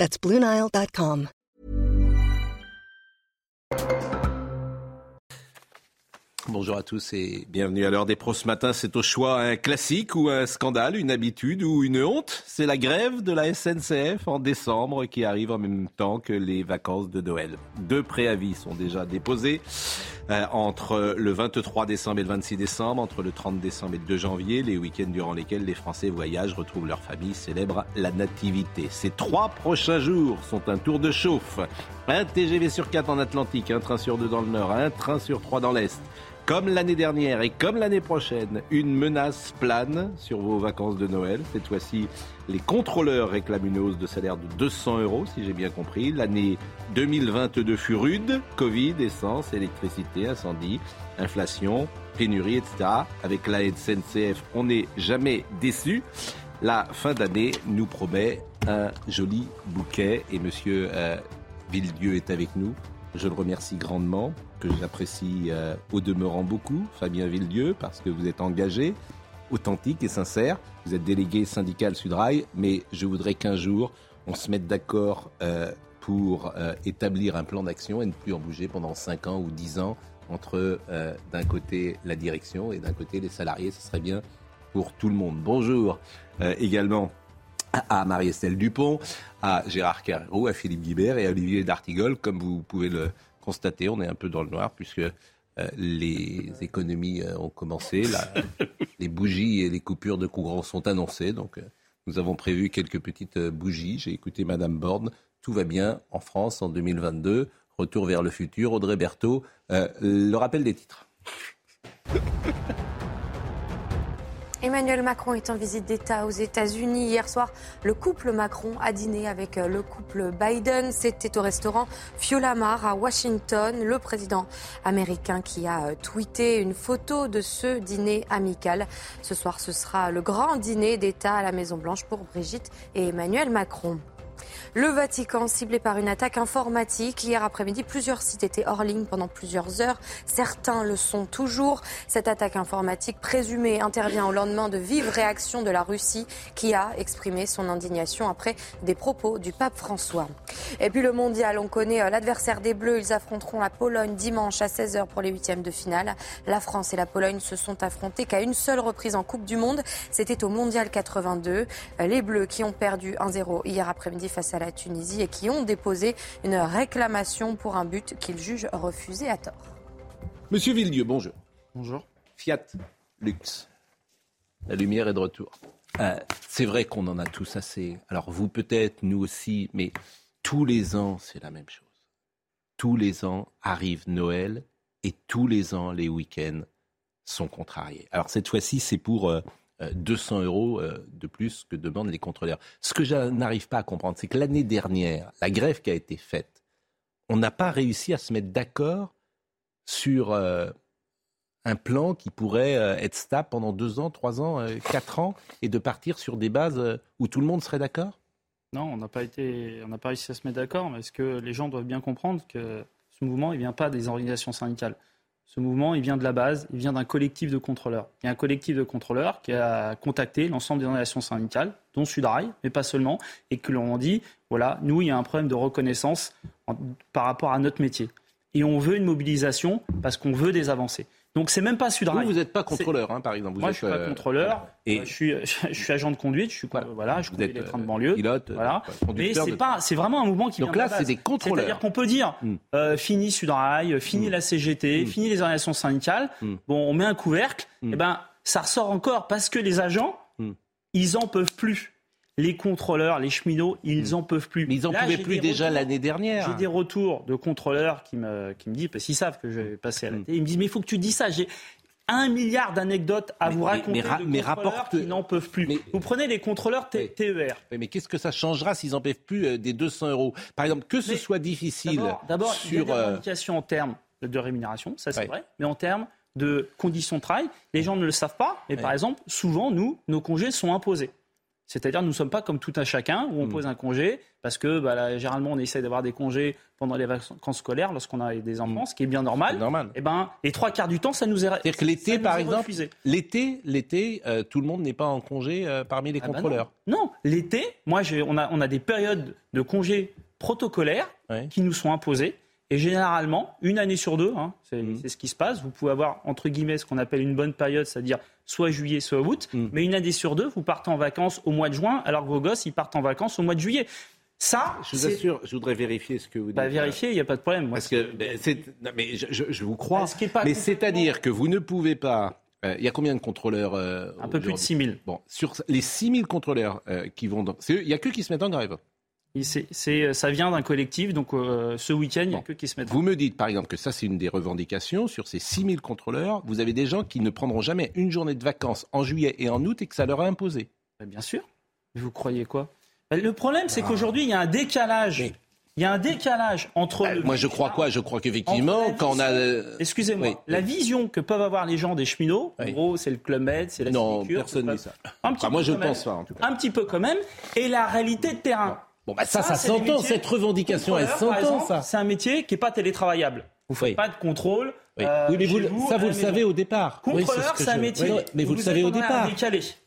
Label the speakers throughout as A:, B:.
A: That's BlueNile.com.
B: Bonjour à tous et bienvenue à l'heure des pros ce matin. C'est au choix un classique ou un scandale, une habitude ou une honte? C'est la grève de la SNCF en décembre qui arrive en même temps que les vacances de Noël. Deux préavis sont déjà déposés euh, entre le 23 décembre et le 26 décembre, entre le 30 décembre et le 2 janvier, les week-ends durant lesquels les Français voyagent, retrouvent leur famille, célèbrent la nativité. Ces trois prochains jours sont un tour de chauffe. Un TGV sur 4 en Atlantique, un train sur 2 dans le Nord, un train sur 3 dans l'Est. Comme l'année dernière et comme l'année prochaine, une menace plane sur vos vacances de Noël. Cette fois-ci, les contrôleurs réclament une hausse de salaire de 200 euros, si j'ai bien compris. L'année 2022 fut rude. Covid, essence, électricité, incendie, inflation, pénurie, etc. Avec la SNCF, on n'est jamais déçu. La fin d'année nous promet un joli bouquet et monsieur euh, Villedieu est avec nous. Je le remercie grandement, que j'apprécie euh, au demeurant beaucoup, Fabien Villedieu, parce que vous êtes engagé, authentique et sincère. Vous êtes délégué syndical Sudrail, mais je voudrais qu'un jour, on se mette d'accord euh, pour euh, établir un plan d'action et ne plus en bouger pendant 5 ans ou 10 ans entre d'un côté la direction et d'un côté les salariés. Ce serait bien pour tout le monde. Bonjour également à Marie-Estelle Dupont, à Gérard Carreau, à Philippe Guibert et à Olivier D'Artigol. Comme vous pouvez le constater, on est un peu dans le noir puisque euh, les économies euh, ont commencé. La- les bougies et les coupures de courant sont annoncées. Donc, euh, nous avons prévu quelques petites bougies. J'ai écouté Madame Borne. Tout va bien en France en 2022. Retour vers le futur. Audrey Berthaud. Le rappel des titres.
C: Emmanuel Macron est en visite d'État aux États-Unis. Hier soir, le couple Macron a dîné avec euh, le couple Biden. C'était au restaurant Fiolamar à Washington. Le président américain qui a euh, tweeté une photo de ce dîner amical. Ce soir, ce sera le grand dîner d'État à la Maison-Blanche pour Brigitte et Emmanuel Macron. Le Vatican ciblé par une attaque informatique. Hier après-midi, plusieurs sites étaient hors ligne pendant plusieurs heures. Certains le sont toujours. Cette attaque informatique présumée intervient au lendemain de vives réactions de la Russie qui a exprimé son indignation après des propos du pape François. Et puis le mondial, on connaît euh, l'adversaire des Bleus. Ils affronteront la Pologne dimanche à 16h pour les huitièmes de finale. La France et la Pologne se sont affrontés qu'à une seule reprise en Coupe du Monde. C'était au mondial 82. Euh, Les Bleus qui ont perdu 1-0 hier après-midi face à la Tunisie et qui ont déposé une réclamation pour un but qu'ils jugent refusé à tort.
B: Monsieur Villedieu, bonjour.
D: Bonjour.
B: Fiat Lux. La lumière est de retour. Euh, c'est vrai qu'on en a tous assez. Alors vous peut-être, nous aussi, mais tous les ans, c'est la même chose. Tous les ans arrive Noël et tous les ans, les week-ends sont contrariés. Alors cette fois-ci, c'est pour euh, euh, 200 euros euh, de plus que demandent les contrôleurs. Ce que je n'arrive pas à comprendre, c'est que l'année dernière, la grève qui a été faite, on n'a pas réussi à se mettre d'accord sur euh, un plan qui pourrait euh, être stable pendant deux ans, trois ans, euh, quatre ans, et de partir sur des bases euh, où tout le monde serait d'accord?
D: Non, on n'a pas été, on pas réussi à se mettre d'accord, mais ce que les gens doivent bien comprendre que ce mouvement, il vient pas des organisations syndicales. Ce mouvement, il vient de la base, il vient d'un collectif de contrôleurs. Il y a un collectif de contrôleurs qui a contacté l'ensemble des organisations syndicales, dont Sudrail, mais pas seulement, et que l'on dit, voilà, nous, il y a un problème de reconnaissance par rapport à notre métier. Et on veut une mobilisation parce qu'on veut des avancées. Donc c'est même pas Sudrail.
B: Vous, vous n'êtes pas contrôleur, hein, par exemple. Vous
D: Moi,
B: êtes,
D: je suis pas
B: euh,
D: contrôleur.
B: Et
D: je, suis, je suis agent de conduite. Je suis
B: Voilà.
D: voilà, je conduis les trains de
B: euh,
D: banlieue.
B: pilote, euh,
D: Voilà. Mais c'est
B: de-
D: pas, c'est vraiment un mouvement qui
B: Donc
D: vient
B: là, c'est des contrôleurs.
D: C'est-à-dire qu'on peut dire,
B: Mm.
D: euh, fini Sudrail, fini
B: Mm.
D: la CGT,
B: Mm.
D: fini les organisations syndicales.
B: Mm.
D: Bon, on met un couvercle. Et ben, ça ressort encore parce que les agents, ils en peuvent plus. Les contrôleurs, les cheminots, ils en peuvent plus.
B: Mais ils n'en pouvaient plus déjà
D: retours-
B: l'année dernière.
D: J'ai des retours de contrôleurs qui me, qui me disent, parce qu'ils savent que je vais passer à la
B: Mm.
D: télé, ils me disent, mais il faut que tu dis ça. J'ai- un milliard d'anecdotes à vous raconter mais, de qui n'en peuvent plus. vous prenez les contrôleurs TER.
B: mais qu'est-ce que ça changera s'ils n'en peuvent plus euh, des 200 euros? Par exemple, que ce soit difficile
D: D'abord, sur... il y a des euh, en termes de rémunération, ça c'est vrai, mais en termes de conditions de travail, les gens ne le savent pas, mais par exemple, souvent, nous, nos congés sont imposés. C'est-à-dire, nous ne sommes pas comme tout un chacun où on hmm. pose un congé parce que bah, généralement on essaie d'avoir des congés pendant les vacances scolaires lorsqu'on a des enfants, hmm. ce qui est bien normal.
B: normal.
D: Et eh ben, les trois quarts du temps, ça nous est.
B: C'est-à-dire que l'été, par exemple, l'été, l'été, euh, tout le monde n'est pas en congé euh, parmi les ah bah contrôleurs.
D: non, l'été, moi, on a, on a des périodes de congés protocolaires qui nous sont imposées. Et généralement, une année sur deux, hein, hmm. c'est ce qui se passe. Vous pouvez avoir, entre guillemets, ce qu'on appelle une bonne période, c'est-à-dire soit juillet, soit août. Mm. Mais une année sur deux, vous partez en vacances au mois de juin, alors que vos gosses, ils partent en vacances au mois de juillet. Ça,
B: je vous assure, je voudrais vérifier ce que vous
D: bah, dites. Bah, vérifier, il n'y a pas de problème.
B: Parce que, mais je, vous crois. mais c'est-à-dire que vous ne pouvez pas. Euh, il y a combien de contrôleurs euh,
D: Un peu plus de 6 000.
B: Bon, sur les 6 000 contrôleurs euh, qui vont dans. Il n'y a que qui se mettent en grève.
D: C'est, ça vient d'un collectif, donc euh, ce week-end, il n'y a que qui se mettent.
B: Vous me dites par exemple que ça, c'est une des revendications. Sur ces 6000 contrôleurs, vous avez des gens qui ne prendront jamais une journée de vacances en juillet et en août et que ça leur a imposé.
D: Ben, bien sûr. Vous croyez quoi? Ben, Le problème, c'est ah. qu'aujourd'hui, il y a un décalage. Il y a un décalage entre.
B: Ben, moi, je crois quoi? Je crois qu'effectivement, quand on a.
D: Euh, Excusez-moi, la vision que peuvent avoir les gens des cheminots, en gros, c'est le Club Med, c'est la
B: Non, personne ne dit ça. Un petit moi, je ne pense pas, en tout cas.
D: Un petit peu quand même. Et la réalité de terrain.
B: Bon, bah ça, ça, s'entend, cette revendication, elle s'entend, ça.
D: C'est un métier qui n'est pas télétravaillable. Vous ne faites pas de contrôle.
B: Oui, euh, mais vous, ça, vous le savez au départ.
D: Contrôleur, c'est un métier.
B: mais vous, le savez au départ.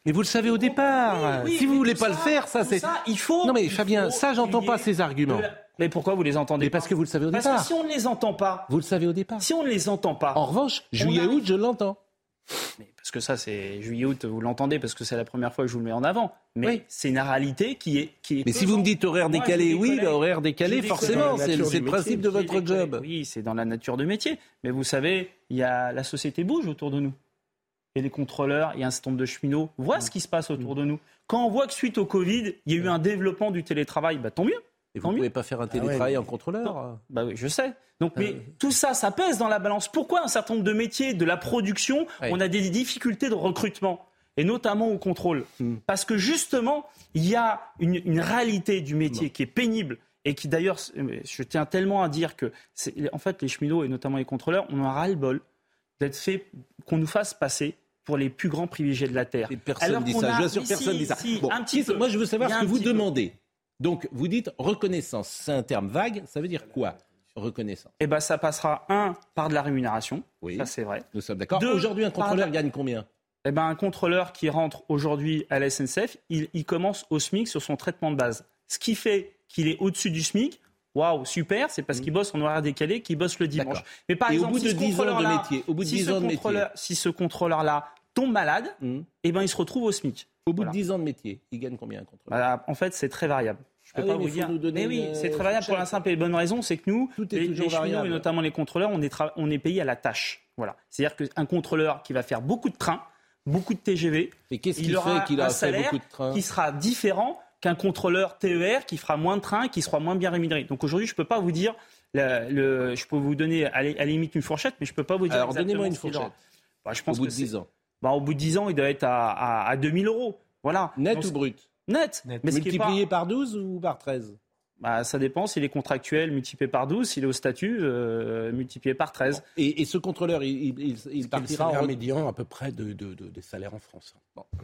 B: Mais vous le savez au départ. si vous voulez pas le faire, ça, c'est.
D: Il faut.
B: Non, mais Fabien, ça, j'entends pas ces arguments.
D: Mais pourquoi vous les entendez
B: mais Parce que vous le savez au départ. Parce
D: que si on ne les entend pas.
B: Vous le savez au départ.
D: Si on ne les entend pas.
B: En revanche, juillet-août, je l'entends
D: parce que ça, c'est juillet-août, vous l'entendez, parce que c'est la première fois que je vous le mets en avant. Mais c'est une réalité qui est. Qui est
B: mais si vous me dites horaire décalé, oui, horaire décalé, forcément, c'est le principe de votre job.
D: Oui, c'est dans la nature du métier. Mais vous savez, il y a, la société bouge autour de nous. A des contrôleurs, il y a un certain nombre de cheminots. Voit ce qui se passe autour de nous. Quand on voit que suite au Covid, il y a eu un développement du télétravail, bah, tant mieux.
B: Et vous ne pouvez pas faire un ah télétravail en contrôleur
D: Bah oui, je sais. Donc, mais euh. tout ça, ça pèse dans la balance. Pourquoi un certain nombre de métiers de la production, on a des difficultés de recrutement et notamment au contrôle? Hmm. Parce que justement, il y a une, réalité du métier qui est pénible et qui d'ailleurs, je tiens tellement à dire que, en fait, les cheminots et notamment les contrôleurs, on a ras-le-bol d'être fait, qu'on nous fasse passer pour les plus grands privilégiés de la Terre.
B: Et personne ne dit ça, je sûr, personne dit ça. moi, je veux savoir ce que vous demandez. Donc, vous dites reconnaissance. C'est un terme vague. Ça veut dire quoi Reconnaissance?
D: Eh bien, ça passera, un, par de la rémunération. Oui. Ça, c'est vrai.
B: Nous sommes d'accord. Aujourd'hui, un contrôleur gagne combien?
D: Eh ben, un contrôleur qui rentre aujourd'hui à la SNCF, il, commence au SMIC sur son traitement de base. Ce qui fait qu'il est au-dessus du SMIC, waouh, super, c'est parce mm. qu'il bosse en horaire décalé, qu'il bosse le dimanche.
B: Mais par exemple, au bout de 10 ans de métier, au bout de
D: si
B: 10 ans de métier.
D: Si ce contrôleur-là tombe malade, mm. eh ben, il se retrouve au SMIC.
B: Au bout de 10 ans de métier, il gagne combien un contrôleur
D: bah, En fait, c'est très variable. Je peux ah pas vous dire. Mais oui, c'est très variable pour la simple et bonne raison, c'est que nous, les, les cheminots et notamment les contrôleurs, on est, on est payé à la tâche. Voilà. C'est-à-dire qu'un contrôleur qui va faire beaucoup de trains, beaucoup de TGV,
B: et qu'est-ce qui fait qu'il a fait beaucoup de trains?
D: qui sera différent qu'un contrôleur TER qui fera moins de trains, qui sera moins bien rémunéré. Donc aujourd'hui, je ne peux pas vous dire, le, je peux vous donner à la limite une fourchette, mais je ne peux pas vous dire.
B: Alors donnez-moi une fourchette. Bah, je pense au bout de 10 ans.
D: Bah, au bout de 10 ans, il doit être à, à, à 2000 euros. Voilà.
B: Net ou brut
D: Net.
B: Mais Multiplié par 12 ou par 13
D: bah, ça dépend s'il est contractuel, multiplié par 12, s'il est au statut, euh, multiplié par 13.
B: Et, ce contrôleur, il, il, il partira
E: en médian à peu près de, des salaires en France.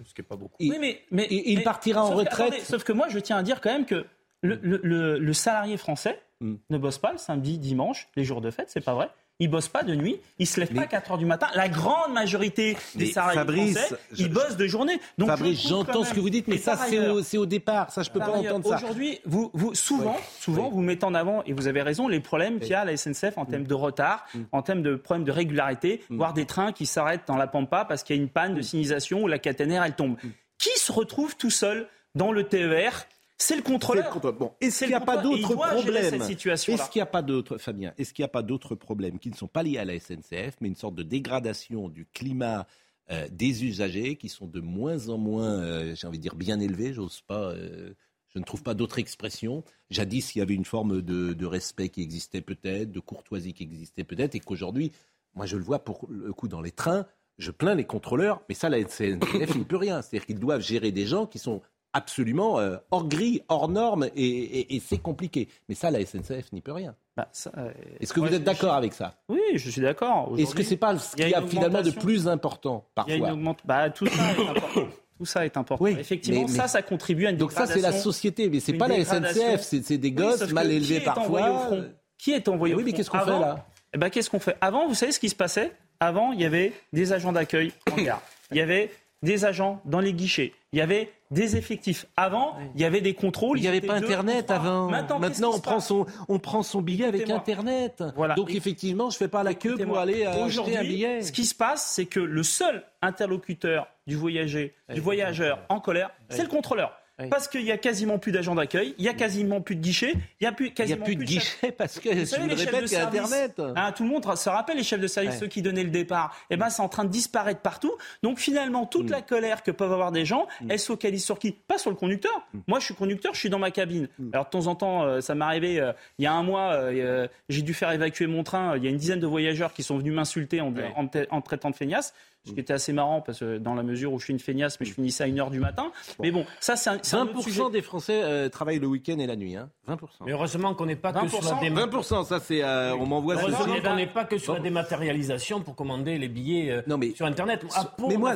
E: ce qui n'est pas beaucoup.
D: Oui, mais, mais il partira en retraite. sauf que moi, je tiens à dire quand même que le, le, salarié français hmm. ne bosse pas le samedi, dimanche, les jours de fête, c'est pas vrai. Ils bossent pas de nuit, ils se lèvent pas à 4 heures du matin. La grande majorité des salariés français, ils bossent de journée.
B: Donc Fabrice, j'entends ce que vous dites, mais ça c'est au, départ. Ça je peux pas entendre ça.
D: Aujourd'hui, vous, vous souvent, souvent vous mettez en avant et vous avez raison les problèmes qu'il y a à la SNCF en termes de retard, mm. en termes de problèmes de régularité, mm. voire des trains qui s'arrêtent dans la pampa parce qu'il y a une panne de mm. signalisation ou la caténaire elle tombe. Qui se retrouve tout seul dans le TER c'est le contrôleur.
B: Bon, est-ce qu'il n'y a pas d'autres problèmes Est-ce qu'il n'y a pas d'autres, Fabien Est-ce qu'il n'y a pas d'autres problèmes qui ne sont pas liés à la SNCF, mais une sorte de dégradation du climat euh, des usagers qui sont de moins en moins, euh, j'ai envie de dire, bien élevés? J'ose pas. Euh, je ne trouve pas d'autre expression. Jadis, il y avait une forme de, de respect qui existait peut-être, de courtoisie qui existait peut-être, et qu'aujourd'hui, moi je le vois pour le coup dans les trains, je plains les contrôleurs, mais ça, la SNCF n'y peut rien. C'est-à-dire qu'ils doivent gérer des gens qui sont absolument euh, hors gris, hors normes, et, c'est compliqué. Mais ça, la SNCF n'y peut rien. Bah, euh, Est-ce que vous êtes d'accord avec ça
D: Oui, je suis d'accord.
B: Est-ce que c'est pas ce qu'il y a, finalement de plus important parfois il y a
D: une bah, Tout ça est important. Tout ça est important. Oui, Effectivement, ça, ça contribue à une
B: Donc ça, c'est la société, mais c'est pas la SNCF, c'est des gosses mal élevés parfois.
D: Qui est envoyé
B: oui, mais qu'est-ce qu'on fait là?
D: Eh ben, Qu'est-ce qu'on fait? Avant, vous savez ce qui se passait? Avant, il y avait des agents d'accueil en gare. Il y avait des agents dans les guichets. Il y avait des effectifs. Avant, il y avait des contrôles.
B: Il n'y avait pas Internet avant. Maintenant, on, prend son, on prend son billet avec Internet. Voilà. Donc, effectivement, je ne fais pas la queue pour aller euh, acheter un billet.
D: Ce qui se passe, c'est que le seul interlocuteur du voyager, du voyageur en colère, c'est le contrôleur. Parce qu'il y a quasiment plus d'agents d'accueil, il y a quasiment plus de guichets, il y a plus quasiment
B: plus, de guichets parce que je vous répète y a Internet.
D: Hein, tout le monde se rappelle les chefs de service, ceux qui donnaient le départ. Et eh ben c'est en train de disparaître partout. Donc finalement toute mm. la colère que peuvent avoir des gens, mm. elle se focalise sur qui? Pas sur le conducteur. Mm. Moi je suis conducteur, je suis dans ma cabine. Alors de temps en temps, euh, ça m'est arrivé euh, il y a un mois, euh, j'ai dû faire évacuer mon train. Il y a une dizaine de voyageurs qui sont venus m'insulter en, en, traitant de feignasse ce qui était assez marrant parce que dans la mesure où je suis une feignasse, mais je finissais à 1h du matin. Mais bon, ça c'est un,
B: 20% des Français euh, travaillent le week-end et la nuit, hein 20%.
E: Mais heureusement qu'on n'est pas que sur la
B: 20%, ça c'est euh, on m'envoie.
E: Heureusement qu'on n'est pas que sur la dématérialisation pour commander les billets euh, non, mais, sur Internet. À Pau, mais moi,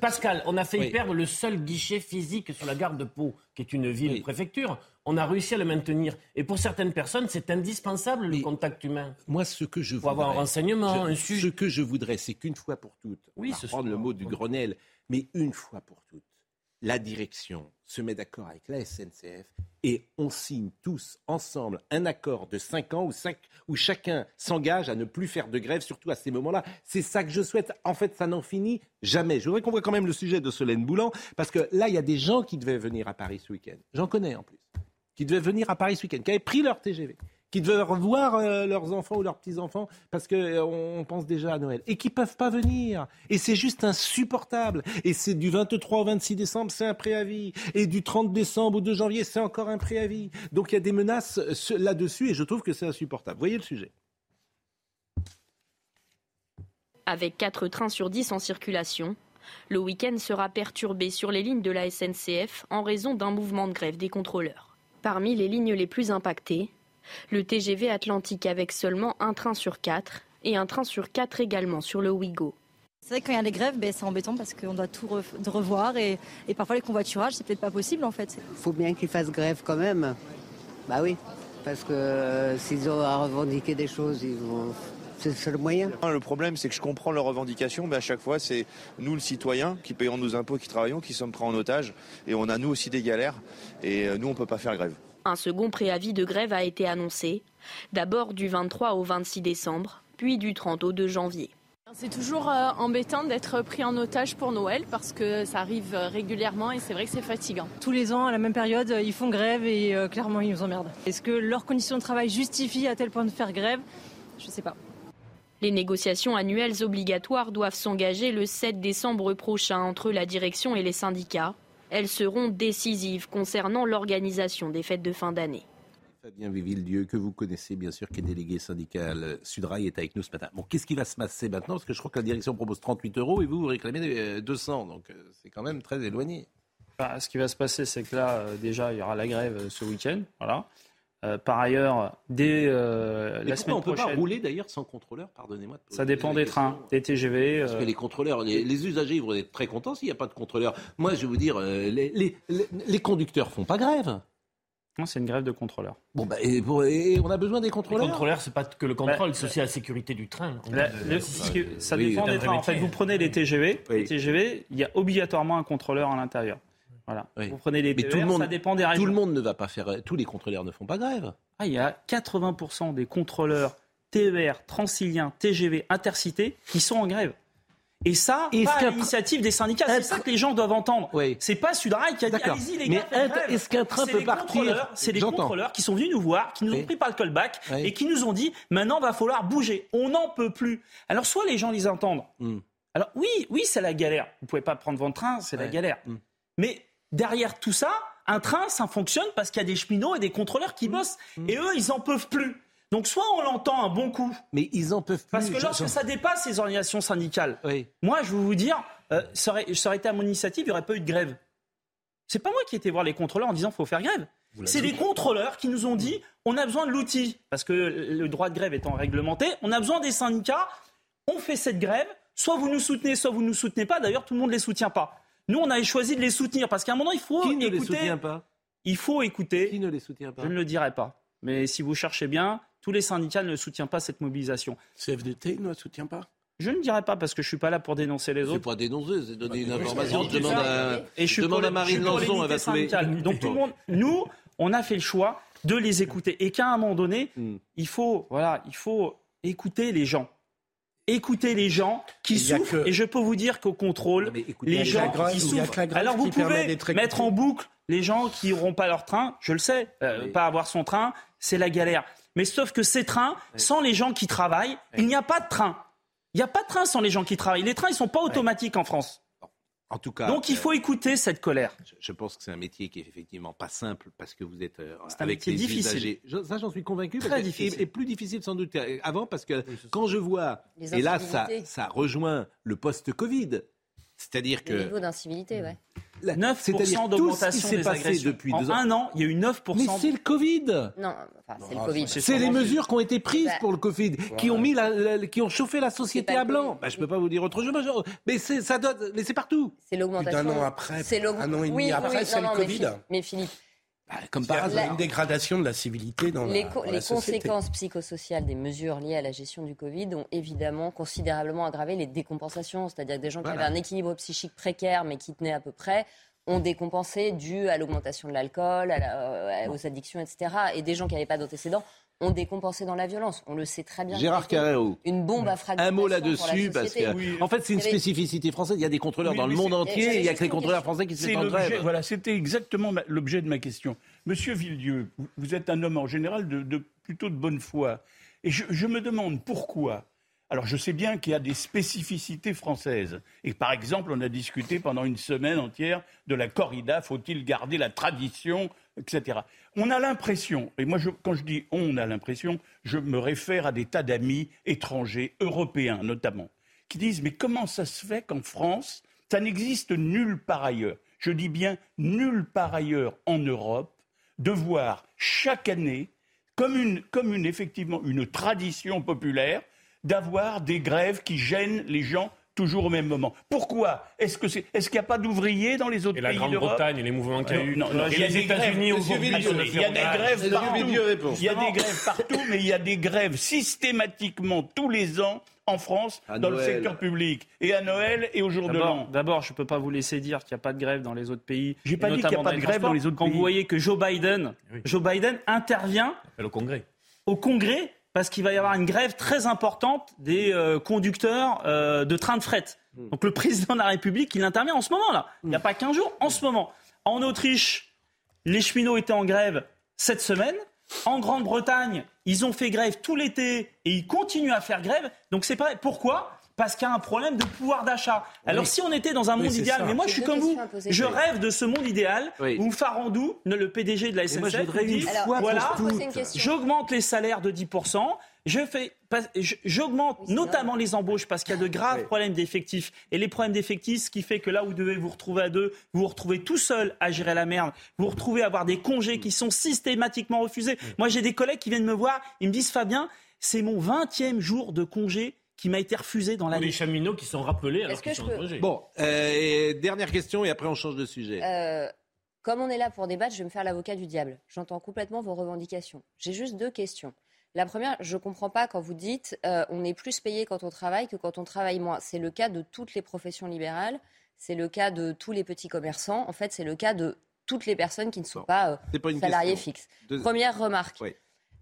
E: Pascal, on a fait perdre le seul guichet physique sur la gare de Pau, qui est une ville préfecture on a réussi à le maintenir. Et pour certaines personnes, c'est indispensable le contact humain.
B: Moi, ce que je
E: voudrais, avoir un renseignement, un
B: Ce que je voudrais, c'est qu'une fois pour toutes, oui, on va prendre le mot du Grenelle, mais une fois pour toutes, la direction se met d'accord avec la SNCF et on signe tous ensemble un accord de 5 ans où, où chacun s'engage à ne plus faire de grève, surtout à ces moments-là. C'est ça que je souhaite. En fait, ça n'en finit jamais. Je voudrais qu'on voit quand même le sujet de Solène Boulan, parce que là, il y a des gens qui devaient venir à Paris ce week-end. J'en connais en plus qui devaient venir à Paris ce week-end, qui avaient pris leur TGV, qui devaient revoir euh, leurs enfants ou leurs petits-enfants parce qu'on euh, pense déjà à Noël et qui ne peuvent pas venir. Et c'est juste insupportable. Et c'est du 23 au 26 décembre, c'est un préavis. Et du 30 décembre au 2 janvier, c'est encore un préavis. Donc il y a des menaces euh, là-dessus et je trouve que c'est insupportable. Voyez le sujet.
F: Avec 4 trains sur 10 en circulation, le week-end sera perturbé sur les lignes de la SNCF en raison d'un mouvement de grève des contrôleurs. Parmi les lignes les plus impactées, le TGV Atlantique avec seulement un train sur quatre et un train sur quatre également sur le Ouigo.
G: C'est vrai que quand il y a les grèves, ben, c'est embêtant parce qu'on doit tout revoir et, parfois les convoiturages, c'est peut-être pas possible en fait.
H: Il faut bien qu'ils fassent grève quand même. Bah oui, parce que euh, s'ils ont à revendiquer des choses, ils vont c'est le moyen.
I: Le problème, c'est que je comprends leurs revendications, mais à chaque fois, c'est nous, le citoyen, qui payons nos impôts, qui travaillons, qui sommes pris en otage. Et on a, nous aussi, des galères. Et euh, nous, on ne peut pas faire grève.
F: Un second préavis de grève a été annoncé. D'abord du 23 au 26 décembre, puis du 30 au 2 janvier.
J: C'est toujours euh, embêtant d'être pris en otage pour Noël parce que ça arrive régulièrement et c'est vrai que c'est fatigant.
K: Tous les ans, à la même période, ils font grève et euh, clairement, ils nous emmerdent. Est-ce que leurs conditions de travail justifient à tel point de faire grève? Je ne sais pas.
F: Les négociations annuelles obligatoires doivent s'engager le 7 décembre prochain entre la direction et les syndicats. Elles seront décisives concernant l'organisation des fêtes de fin d'année.
B: Fabien Dieu que vous connaissez bien sûr, qui est délégué syndical Sudrail, est avec nous ce matin. Bon, qu'est-ce qui va se passer maintenant? Parce que je crois que la direction propose 38 euros et vous, vous réclamez 200, euh, donc euh, c'est quand même très éloigné.
D: Bah, ce qui va se passer, c'est que là, euh, déjà, il y aura la grève ce week-end. Voilà. Euh, par ailleurs, dès euh, la semaine
B: on
D: peut
B: pas rouler d'ailleurs sans contrôleur Pardonnez-moi.
D: Ça dépend des trains, des TGV.
B: Parce que euh. les contrôleurs, les, usagers ils vont être très contents s'il n'y a pas de contrôleur. Moi, je vais vous dire, les, les, les conducteurs font pas grève.
D: Non, c'est une grève de contrôleurs.
B: Bon, bah, et, on a besoin des contrôleurs?
E: Les contrôleurs, c'est pas que le contrôle, c'est aussi la sécurité du train.
D: ça dépend des trains. En fait, vous prenez les TGV. Les TGV, il y a obligatoirement un contrôleur à l'intérieur. Voilà. Vous prenez les TER, tout le monde, ça dépend des régions.
B: Tout le monde ne va pas faire. Tous les contrôleurs ne font pas grève.
D: Ah, il y a 80% des contrôleurs TER, Transilien, TGV, Intercité qui sont en grève. Et ça, est pas à l'initiative des syndicats. C'est ça que les gens doivent entendre. Oui. C'est pas Sudrail qui a dit allez-y les gars.
B: Mais est-ce qu'un train peut partir
D: C'est les contrôleurs qui sont venus nous voir, qui nous ont pris par le callback et qui nous ont dit maintenant va falloir bouger. On n'en peut plus. Alors soit les gens les entendent. Hmm. Alors oui, oui, c'est la galère. Vous pouvez pas prendre votre train, c'est la galère. Hmm. Mais derrière tout ça, un train, ça fonctionne parce qu'il y a des cheminots et des contrôleurs qui mmh. bossent. Mmh. Et eux, ils n'en peuvent plus. Donc soit on l'entend un bon coup.
B: Mais ils en peuvent plus.
D: Parce que lorsque ça dépasse les organisations syndicales, moi je vais vous dire, euh, ça, aurait, ça, aurait, été à mon initiative, il n'y aurait pas eu de grève. C'est pas moi qui ai été voir les contrôleurs en disant qu'il faut faire grève. C'est des contrôleurs qui nous ont dit on a besoin de l'outil. Parce que le droit de grève étant réglementé, on a besoin des syndicats. On fait cette grève. Soit vous nous soutenez, soit vous ne nous soutenez pas. D'ailleurs, tout le monde ne les soutient pas. Nous, on avait choisi de les soutenir parce qu'à un moment, il faut
B: qui ne
D: écouter.
B: les soutient pas?
D: Il faut écouter.
B: Qui ne les soutient pas?
D: Je ne le dirai pas. Mais si vous cherchez bien, tous les syndicats ne soutiennent pas cette mobilisation.
L: CFDT ne soutient pas?
D: Je ne dirai pas parce que je suis pas là pour dénoncer les autres.
B: C'est pas dénoncer, c'est donner une information. Je demande à, et je demande à Marine Lançon, elle va trouver.
D: Donc tout le monde, nous, on a fait le choix de les écouter et qu'à un moment donné, hmm. il faut, voilà, il faut écouter les gens. Écouter les gens qui souffrent. Et je peux vous dire qu'au contrôle, les gens qui souffrent. Alors vous pouvez mettre en boucle les gens qui n'auront pas leur train. Je le sais, euh, pas avoir son train, c'est la galère. Mais sauf que ces trains, sans les gens qui travaillent, il n'y a pas de train. Il n'y a pas de train sans les gens qui travaillent. Les trains, ils ne sont pas automatiques en France.
B: En tout cas,
D: donc il faut écouter cette colère.
B: Je, pense que c'est un métier qui est effectivement pas simple parce que vous êtes euh,
D: un avec métier difficile.
B: ça, j'en suis convaincu.
D: Très difficile.
B: Et, plus difficile sans doute avant parce que quand je vois et là ça, ça rejoint le post-Covid, c'est-à-dire que
M: le niveau d'incivilité, ouais.
D: 9% d'augmentation des passé
B: depuis
D: en
B: deux ans.
D: un an, il y a eu 9%.
B: Mais c'est le Covid.
M: Non, enfin, c'est le Covid.
B: C'est les mesures qui ont été prises bah, pour le Covid, qui ont mis, la, qui ont chauffé la société à blanc. Bah, je peux pas vous dire autre chose, mais c'est ça donne, mais c'est partout.
M: C'est l'augmentation.
L: Un an après, un an et demi après, c'est le Covid.
M: Mais Philippe.
L: Bah, comme par hasard, une dégradation de la civilité dans
M: les,
L: la,
M: les conséquences psychosociales des mesures liées à la gestion du Covid ont évidemment considérablement aggravé les décompensations, c'est-à-dire des gens qui avaient un équilibre psychique précaire mais qui tenaient à peu près ont décompensé dû à l'augmentation de l'alcool, euh, aux addictions, etc. Et des gens qui n'avaient pas d'antécédents ont décompensé dans la violence. On le sait très bien.
B: Gérard Carrero.
M: Une bombe à fragmentation.
B: Un mot là-dessus, parce que, en fait, c'est une spécificité française. Il y a des contrôleurs dans le monde entier, il n'y a que les contrôleurs français qui se mettent en grève.
L: Voilà, c'était exactement l'objet de ma question. Monsieur Villedieu, vous êtes un homme en général de, plutôt de bonne foi. Et je me demande pourquoi alors je sais bien qu'il y a des spécificités françaises. Et par exemple, on a discuté pendant une semaine entière de la corrida, faut-il garder la tradition, etc. On a l'impression, et moi quand je dis on a l'impression, je me réfère à des tas d'amis étrangers, européens notamment, qui disent mais comment ça se fait qu'en France, ça n'existe nulle part ailleurs, je dis bien nulle part ailleurs en Europe, de voir chaque année, comme une, comme une effectivement une tradition populaire, d'avoir des grèves qui gênent les gens toujours au même moment. Pourquoi Est-ce que c'est est-ce qu'il n'y a pas d'ouvriers dans les autres pays d'Europe
E: Et la Grande-Bretagne et les mouvements qu'il y a eu.
L: Non, il y a des grèves. Il y a des grèves partout. Il y a des grèves partout, mais il y a des grèves systématiquement tous les ans en France dans le secteur public et à Noël et au jour de l'an.
D: D'abord, je ne peux pas vous laisser dire qu'il n'y a pas de grève dans les autres pays.
L: J'ai pas dit qu'il n'y a pas de grève dans les autres
D: pays. Quand vous voyez que Joe Biden, Joe Biden intervient
E: au Congrès.
D: Au Congrès parce qu'il va y avoir une grève très importante des euh, conducteurs euh, de trains de fret. Hmm. Donc le président de la République, il intervient en ce moment là. Il n'y a hmm. pas qu'un jour, en ce moment. En Autriche, les cheminots étaient en grève cette semaine. En Grande-Bretagne, ils ont fait grève tout l'été et ils continuent à faire grève. Donc c'est pas pourquoi? Parce qu'il y a un problème de pouvoir d'achat. Alors si on était dans un monde idéal, mais moi je suis comme vous, je rêve de ce monde idéal où Farandou, le PDG de la SNCF, dit voilà, j'augmente les salaires de 10%, je fais, j'augmente notamment les embauches parce qu'il y a de graves problèmes d'effectifs. Et les problèmes d'effectifs, ce qui fait que là, vous devez vous retrouver à deux, vous vous retrouvez tout seul à gérer la merde. Vous vous retrouvez à avoir des congés qui sont systématiquement refusés. Moi, j'ai des collègues qui viennent me voir, ils me disent Fabien, c'est mon 20e jour de congé qui m'a été refusé dans la
E: Les cheminots qui sont rappelés alors qu'ils sont peux...
B: Bon, euh, dernière question et après on change de sujet.
M: Euh, comme on est là pour débattre, je vais me faire l'avocat du diable. J'entends complètement vos revendications. J'ai juste deux questions. La première, je ne comprends pas quand vous dites euh, on est plus payé quand on travaille que quand on travaille moins. C'est le cas de toutes les professions libérales, c'est le cas de tous les petits commerçants. En fait, c'est le cas de toutes les personnes qui ne sont pas, salariés fixes. Première remarque.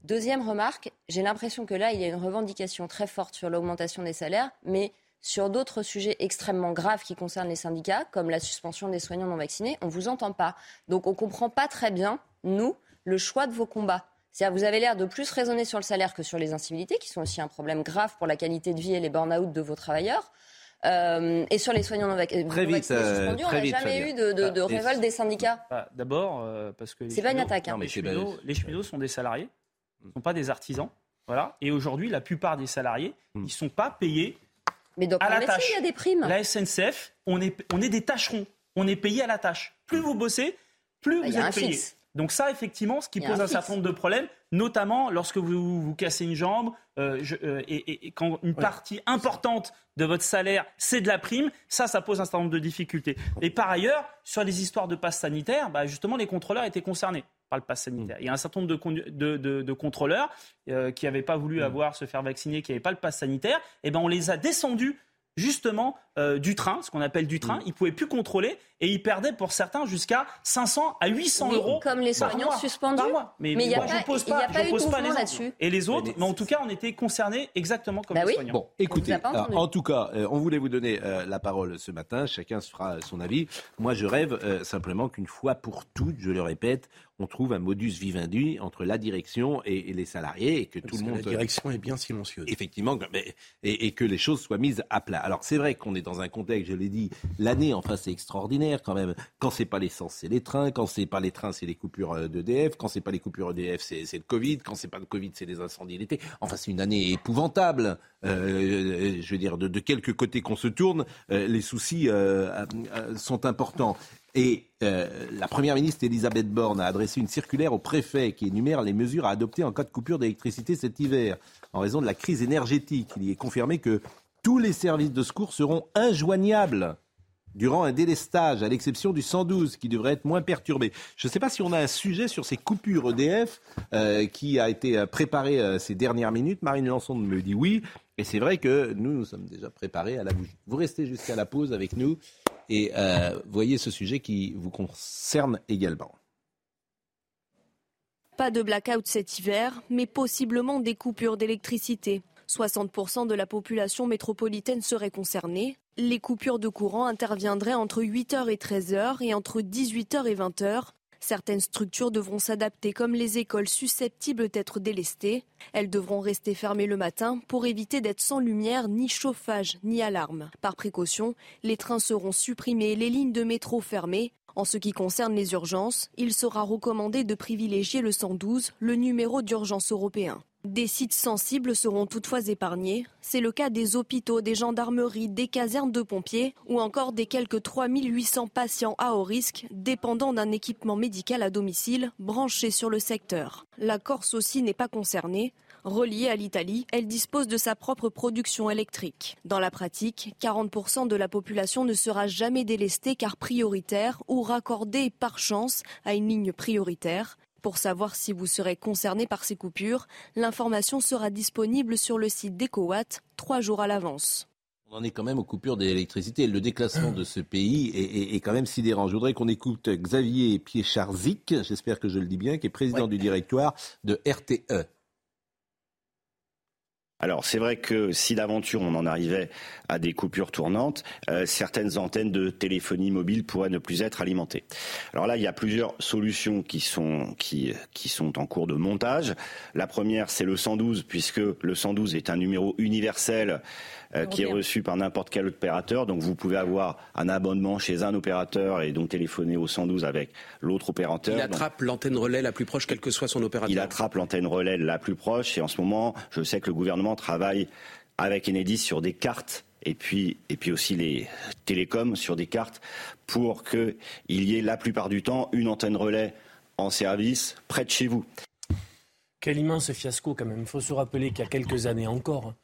M: Deuxième remarque, j'ai l'impression que là, il y a une revendication très forte sur l'augmentation des salaires, mais sur d'autres sujets extrêmement graves qui concernent les syndicats, comme la suspension des soignants non vaccinés, on ne vous entend pas. Donc on ne comprend pas très bien, nous, le choix de vos combats. C'est-à-dire vous avez l'air de plus raisonner sur le salaire que sur les incivilités, qui sont aussi un problème grave pour la qualité de vie et les burn-out de vos travailleurs. Euh, et sur les soignants non, vaccinés,
B: très vite, euh,
M: on n'a jamais eu de, de, ah, révolte des syndicats.
D: Bah, d'abord, euh, parce que
M: c'est pas une attaque. Hein.
D: les, cheminots, les cheminots sont des salariés ne sont pas des artisans. Voilà. Et aujourd'hui, la plupart des salariés, hmm. ils ne sont pas payés
M: Mais dans
D: à la tâche.
M: il y a des primes.
D: La SNCF, on est, on est des tâcherons. On est payé à la tâche. Plus vous bossez, plus
M: Bah, il
D: vous êtes payé.
M: fixe.
D: Donc ça, effectivement, ce qui pose
M: un
D: un, certain nombre de problèmes, notamment lorsque vous vous cassez une jambe euh, je- euh, et, et- et quand une partie importante de votre salaire, c'est de la prime, ça, ça pose un certain nombre de difficultés. Et par ailleurs, sur les histoires de passe sanitaire, bah, justement, les contrôleurs étaient concernés par le pass sanitaire. Il y a un certain nombre de, condu- de- de- de contrôleurs euh, qui n'avaient pas voulu avoir se faire vacciner, qui n'avaient pas le pass sanitaire, et ben on les a descendus justement euh, du train, ce qu'on appelle du train. Ils pouvaient plus contrôler et ils perdaient pour certains jusqu'à 500 à 800
M: Oui,
D: euros.
M: comme les
D: par
M: soignants
D: mois.
M: suspendus.
D: Par mois. Mais,
M: Mais il y a
D: moi,
M: pas-
D: je pose
M: il y a
D: pas,
M: pas
D: je
M: eu de
D: pose pas les autres.
M: là-dessus.
D: Et les autres,
B: Mais-
D: mais en tout cas, on était concernés exactement comme
M: Bah
D: les
M: oui.
D: soignants.
B: Bon, écoutez,
M: a pas
B: euh, en tout cas, euh, on voulait vous donner euh, la parole ce matin. Chacun se fera son avis. Moi, je rêve euh, simplement qu'une fois pour toutes, je le répète, on trouve un modus vivendi entre la direction et, et les salariés et que tout le
N: que
B: monde.
N: la direction est bien silencieuse.
B: Effectivement, mais- et, et que les choses soient mises à plat. Alors c'est vrai qu'on est dans un contexte, je l'ai dit, l'année, enfin c'est extraordinaire quand même. Quand c'est pas l'essence, c'est les trains. Quand c'est pas les trains, c'est les coupures euh, d'EDF. Quand c'est pas les coupures EDF, c'est c'est le Covid. Quand c'est pas le Covid, c'est les incendies d'été. Enfin c'est une année épouvantable. Euh, je veux dire, de, de quelque côté qu'on se tourne, euh, les soucis euh, euh, sont importants. Et euh, la Première ministre Elisabeth Borne a adressé une circulaire au préfet qui énumère les mesures à adopter en cas de coupure d'électricité cet hiver en raison de la crise énergétique. Il y est confirmé que tous les services de secours seront injoignables durant un délestage, à l'exception du 112 qui devrait être moins perturbé. Je ne sais pas si on a un sujet sur ces coupures EDF euh, qui a été euh, préparé euh, ces dernières minutes. Marine Lançon me dit oui. Et c'est vrai que nous, nous sommes déjà préparés à la bougie. Vous restez jusqu'à la pause avec nous et voyez ce sujet qui vous concerne également.
O: Pas de blackout cet hiver, mais possiblement des coupures d'électricité. 60% de la population métropolitaine serait concernée. Les coupures de courant interviendraient entre 8h et 13h et entre 18h et 20h. Certaines structures devront s'adapter comme les écoles susceptibles d'être délestées. Elles devront rester fermées le matin pour éviter d'être sans lumière, ni chauffage, ni alarme. Par précaution, les trains seront supprimés les lignes de métro fermées. En ce qui concerne les urgences, il sera recommandé de privilégier le 112, le numéro d'urgence européen. Des sites sensibles seront toutefois épargnés. C'est le cas des hôpitaux, des gendarmeries, des casernes de pompiers ou encore des quelques 3800 patients à haut risque dépendant d'un équipement médical à domicile branché sur le secteur. La Corse aussi n'est pas concernée. Reliée à l'Italie, elle dispose de sa propre production électrique. Dans la pratique, 40% de la population ne sera jamais délestée car prioritaire ou raccordée par chance à une ligne prioritaire. Pour savoir si vous serez concerné par ces coupures, l'information sera disponible sur le site d'EcoWatt trois jours à l'avance.
B: On en est quand même aux coupures d'électricité. Le déclassement de ce pays est, est- est quand même sidérant. Je voudrais qu'on écoute Xavier Piecharzik, j'espère que je le dis bien, qui est président du directoire de. RTE.
P: Alors c'est vrai que si d'aventure on en arrivait à des coupures tournantes, euh, certaines antennes de téléphonie mobile pourraient ne plus être alimentées. Alors là, il y a plusieurs solutions qui sont qui qui sont en cours de montage. La première, c'est le 112 puisque le 112 est un numéro universel euh, qui est reçu par n'importe quel opérateur. Donc vous pouvez avoir un abonnement chez un opérateur et donc téléphoner au 112 avec l'autre opérateur.
N: Il attrape l'antenne relais la plus proche, quel que soit son opérateur.
P: il attrape l'antenne relais la plus proche et en ce moment, je sais que le gouvernement travaille avec Enedis sur des cartes et puis, et puis aussi les télécoms sur des cartes pour qu'il y ait la plupart du temps une antenne relais en service près de chez vous.
E: Quel immense fiasco quand même. Il faut se rappeler qu'il y a quelques années encore,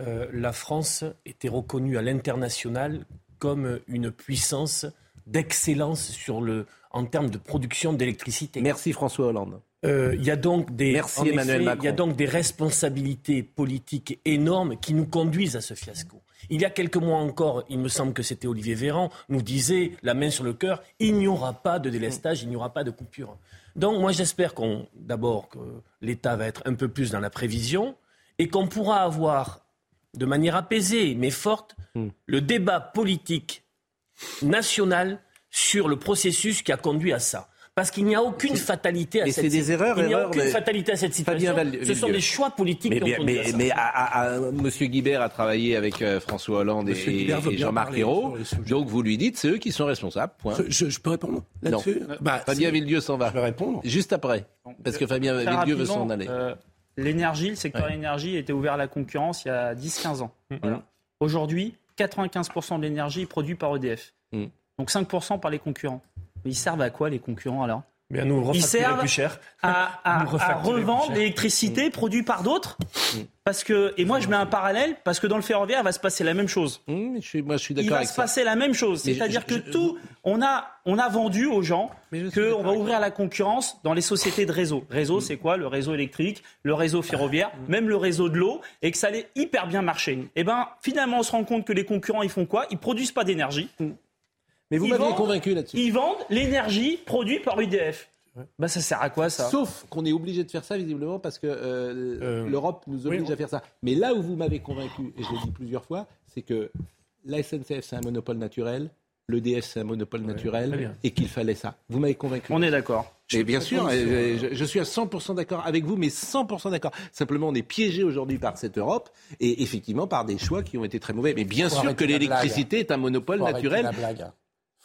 E: euh, la France était reconnue à l'international comme une puissance d'excellence sur le, en termes de production d'électricité.
B: Merci François Hollande.
E: Euh, Il y a donc des,
B: Merci
E: en
B: Emmanuel
E: effet,
B: Macron.
E: Il y a donc des responsabilités politiques énormes qui nous conduisent à ce fiasco. Il y a quelques mois encore, il me semble que c'était Olivier Véran, nous disait, la main sur le cœur, il n'y aura pas de délestage, il n'y aura pas de coupure. Donc moi j'espère qu'on, d'abord que l'État va être un peu plus dans la prévision et qu'on pourra avoir, de manière apaisée mais forte,
B: Hmm.
E: le débat politique national sur le processus qui a conduit à ça. Parce qu'il n'y a aucune fatalité à
B: Mais
E: cette
B: c'est des erreurs,
E: Il n'y a
B: erreurs,
E: aucune
B: mais-
E: fatalité à cette
B: Fabien
E: situation.
B: Val-
E: Ce sont des choix politiques
B: Mais,
E: qui ont
B: mais, mais à- à- à- Monsieur Guibert a travaillé avec euh, François Hollande et,
N: Monsieur
B: Jean-Marc Ayrault. Donc vous lui dites, c'est eux qui sont responsables. Point.
N: Je, je peux répondre
B: Non.
N: là-dessus Bah,
B: Fabien Villieu s'en va.
N: Je vais répondre.
B: Juste après. Parce que Fabien Villieu veut s'en aller.
D: euh, l'énergie, le secteur de l'énergie était ouvert à la concurrence il y a 10-15 ans. Voilà. Aujourd'hui, 95% de l'énergie est produite par EDF. Mm. Donc 5% par les concurrents. Mais ils servent à quoi les concurrents alors?
E: Bien, nous,
D: ils servent
E: plus cher.
D: à, à, à revendre l'électricité produite par d'autres. Mm. Parce que, et moi je mets un parallèle, parce que dans le ferroviaire, il va se passer la même chose.
B: Mm, je suis, moi, je suis d'accord
D: Il va se passer la même chose. C'est-à-dire que tout, on a, on a vendu aux gens qu'on va ouvrir la concurrence dans les sociétés de réseau. Réseau, c'est quoi? Le réseau électrique, le réseau ferroviaire, même le réseau de l'eau, et que ça allait hyper bien marcher. Et eh ben, finalement, on se rend compte que les concurrents, ils font quoi? Ils produisent pas d'énergie.
B: Mais vous m'avez convaincu là-dessus.
D: Ils vendent l'énergie produite par UDF. Bah ça sert à quoi ça?
B: Sauf qu'on est obligé de faire ça visiblement parce que euh, euh, l'Europe nous oblige à faire ça. Mais là où vous m'avez convaincu, et je l'ai dit plusieurs fois, c'est que la SNCF c'est un monopole naturel, l'EDF c'est un monopole naturel et qu'il fallait ça. Vous m'avez convaincu.
D: On est d'accord.
B: Et bien sûr, je, je, suis à 100% d'accord avec vous, mais 100% d'accord. Simplement, on est piégé aujourd'hui par cette Europe et effectivement par des choix qui ont été très mauvais. Mais bien sûr que l'électricité est un monopole naturel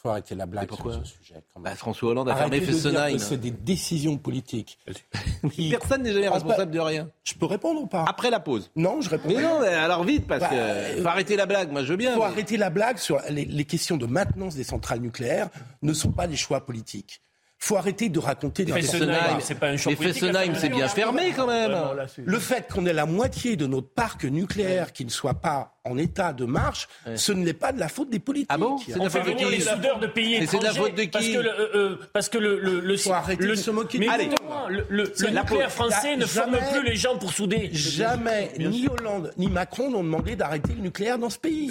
N: faut arrêter la blague sur ce sujet.
B: Bah, François Hollande a fermé Fessenheim.
N: C'est des décisions politiques.
B: Personne n'est jamais responsable de rien.
N: Je peux répondre ou pas?
B: Après la pause.
N: Non, je réponds.
B: Mais non, alors vite, parce bah, que euh, faut arrêter la blague. Moi, je veux bien.
N: Il faut arrêter la blague sur les, les questions de maintenance des centrales nucléaires ne sont pas des choix politiques faut arrêter de raconter des
E: Fessenheim, c'est pas un
B: Mais Fessenheim, c'est bien fermé quand même.
N: le fait qu'on ait la moitié de notre parc nucléaire qui ne soit pas en état de marche, ce ne l'est pas de la faute des politiques.
B: Ah bon
E: C'est de la faute de qui les soudeurs de pays étrangers.
B: C'est de la faute de qui
E: Parce que le, euh, euh parce que le, le, le
N: faut arrêter de se moquer.
E: Mais Allez. le, le, le nucléaire français ne forme plus les gens pour souder.
N: Jamais ni Hollande ni Macron n'ont demandé d'arrêter le nucléaire dans ce pays.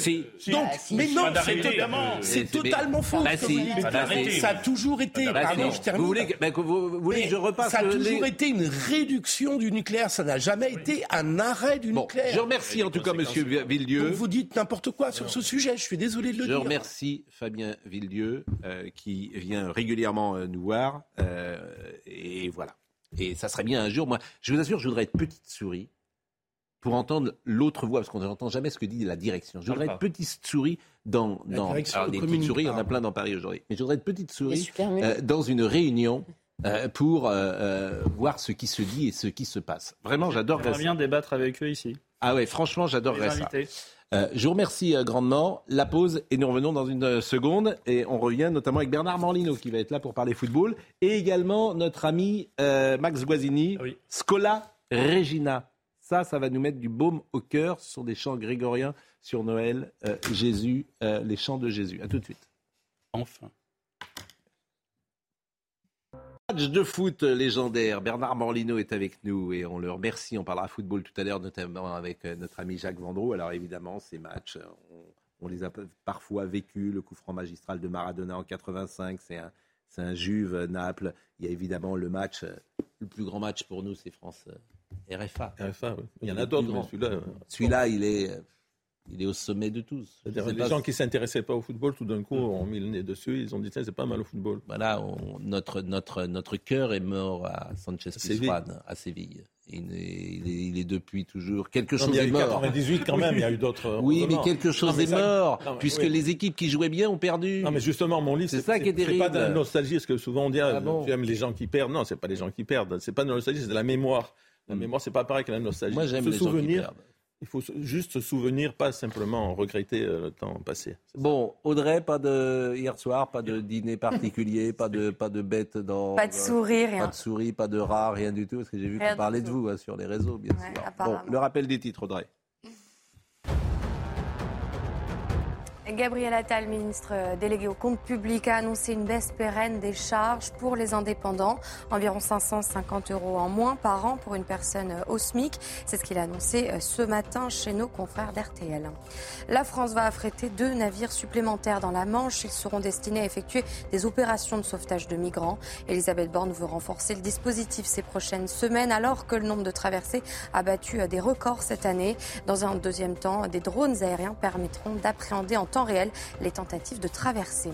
N: Donc, mais non, c'est totalement faux. Ça a toujours été. Pardon, je termine.
B: Vous voulez, vous voulez que je repasse
N: Ça a toujours été une réduction du nucléaire. Ça n'a jamais été un arrêt du nucléaire.
B: Je remercie en tout cas Monsieur Villedieu
N: vous dites n'importe quoi sur ce sujet. Je suis désolé de le
B: dire. Je remercie Fabien Villedieu euh, qui vient régulièrement euh, nous voir. Euh, et voilà. Et ça serait bien un jour. Moi, je vous assure, je voudrais être petite souris pour entendre l'autre voix, parce qu'on n'entend jamais ce que dit la direction. Je voudrais être petite souris dans... dans alors, des petites souris, il y en a plein dans Paris aujourd'hui. Mais je voudrais être petite souris dans une réunion pour voir ce qui se dit et ce qui se passe. Vraiment, j'adore
D: ça. bien débattre avec eux ici.
B: Ah ouais, franchement, j'adorerais ça. Euh, je vous remercie euh, grandement. La pause et nous revenons dans une euh, seconde et on revient notamment avec Bernard Morlino qui va être là pour parler football et également notre ami Max Guazzini, Scola Regina. Ça, ça va nous mettre du baume au cœur. Ce sont des chants grégoriens sur Noël, Jésus, les chants de Jésus. À tout de suite.
L: Enfin.
B: Match de foot légendaire. Bernard Morlino est avec nous et on le remercie. On parlera football tout à l'heure, notamment avec euh, notre ami Jacques Vendroux. Alors évidemment, ces matchs, on, les a parfois vécus. Le coup franc magistral de Maradona en 85, c'est un, c'est un Juve Naples. Il y a évidemment le match, euh, le plus grand match pour nous, c'est France euh, RFA.
L: RFA, Il y en a d'autres, mais celui-là.
B: Celui-là, il est il est au sommet de tous.
L: les gens qui ne s'intéressaient pas au football, tout d'un coup, ont mis le nez dessus. Ils ont dit tiens, c'est pas mal au football.
B: Voilà, notre, notre, notre cœur est mort à Sanchez Pizjuan, à Séville. Il est, il, est, depuis toujours. Quelque chose est
L: mort. Il y a eu 98 quand même, il y a eu d'autres.
B: oui, mais quelque chose est mort, puisque les équipes qui jouaient bien ont perdu.
L: Non, mais justement, mon livre, c'est ça qui est terrible. C'est pas de la nostalgie, ce que souvent on dit, ah, tu aimes les gens qui perdent. Non, c'est pas les gens qui perdent. C'est pas de la nostalgie, c'est de la mémoire. La hmm. mémoire, c'est pas pareil que la nostalgie.
B: Moi, j'aime les gens qui perdent.
L: Il faut juste se souvenir, pas simplement regretter euh, le temps passé.
B: Bon, Audrey, pas de hier soir, pas de dîner particulier, pas de pas de bête dans.
C: Pas de souris,
B: rien. Pas de souris, pas de rats, rien du tout, parce que j'ai vu qu'on parlait de vous hein, sur les réseaux, bien sûr. Bon, le rappel des titres, Audrey.
C: Gabriel Attal, ministre délégué au compte public, a annoncé une baisse pérenne des charges pour les indépendants, environ 550 euros en moins par an pour une personne au SMIC. C'est ce qu'il a annoncé euh, ce matin chez nos confrères d'RTL. La France va affréter deux navires supplémentaires dans la Manche. Ils seront destinés à effectuer des opérations de sauvetage de migrants. Elisabeth Borne veut renforcer le dispositif ces prochaines semaines alors que le nombre de traversées a battu des records cette année. Dans un deuxième temps, des drones aériens permettront d'appréhender en temps réel les tentatives de traversée.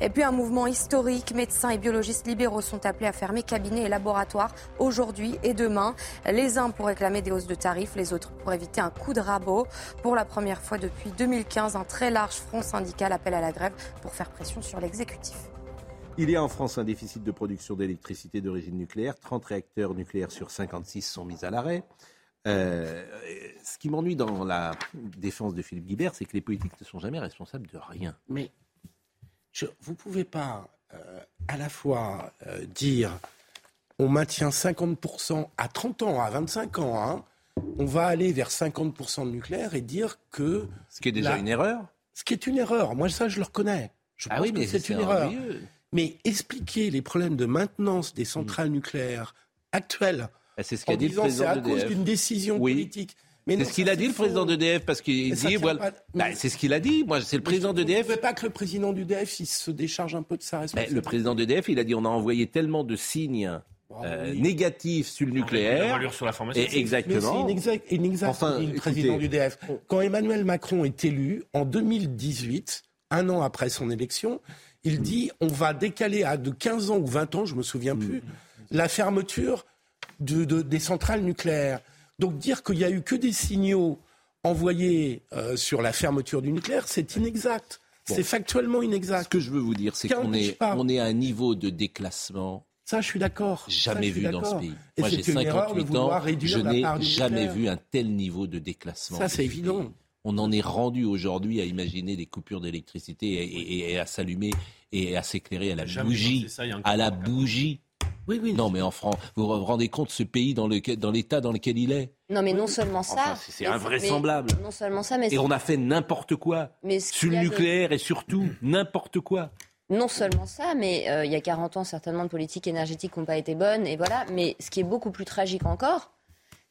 C: Et puis un mouvement historique, médecins et biologistes libéraux sont appelés à fermer cabinets et laboratoires aujourd'hui et demain. Les uns pour réclamer des hausses de tarifs, les autres pour éviter un coup de rabot. Pour la première fois depuis 2015, un très large front syndical appelle à la grève pour faire pression sur l'exécutif.
B: Il y a en France un déficit de production d'électricité d'origine nucléaire. 30 réacteurs nucléaires sur 56 sont mis à l'arrêt. Euh, ce qui m'ennuie dans la défense de Philippe Guibert, c'est que les politiques ne sont jamais responsables de rien.
N: Mais vous ne pouvez pas euh, à la fois euh, dire on maintient 50% à 30 ans, à 25 ans, hein, on va aller vers 50% de nucléaire et dire que...
B: Ce qui est déjà une erreur
N: Ce qui est une erreur. Moi, ça, je le reconnais. Je ah pense oui, mais c'est une erreur. Mais expliquer les problèmes de maintenance des centrales nucléaires actuelles
B: c'est ce qu'a dit le président
N: C'est à cause d'une décision politique.
B: C'est ce qu'il a dit, le président d'EDF, parce qu'il dit, voilà, bah, c'est ce qu'il a dit. Moi, c'est le président d'EDF.
N: Vous ne pas que le président d'EDF il se décharge un peu de sa responsabilité.
B: le président d'EDF, il a dit, on a envoyé tellement de signes euh, négatifs sur le nucléaire.
E: Sur la formation.
B: exactement.
N: C'est enfin, le président d'EDF. Quand Emmanuel Macron est élu en 2018, un an après son élection, il dit, on va décaler à de 15 ans ou 20 ans, je me souviens plus, la fermeture de, des centrales nucléaires. Donc dire qu'il n'y a eu que des signaux envoyés euh, sur la fermeture du nucléaire, c'est inexact. C'est factuellement inexact.
B: Ce que je veux vous dire, c'est qu'on est, on est à un niveau de déclassement
N: ça, je suis d'accord.
B: Jamais vu dans ce pays. Moi, j'ai 58 ans. Je n'ai jamais vu un tel niveau de déclassement.
N: Ça, c'est évident.
B: On en est rendu aujourd'hui à imaginer des coupures d'électricité et, à s'allumer et à s'éclairer à la bougie. à la bougie. Oui, oui. Non, mais en France, vous vous rendez compte ce pays dans l'état dans, dans lequel il est?
M: Non, mais non seulement ça.
B: c'est invraisemblable.
M: non seulement ça, mais
B: et on a fait n'importe quoi mais sur le nucléaire et surtout n'importe quoi.
M: Non seulement ça, mais euh, il y a 40 ans, certainement, de politiques énergétiques n'ont pas été bonnes, et voilà. Mais ce qui est beaucoup plus tragique encore,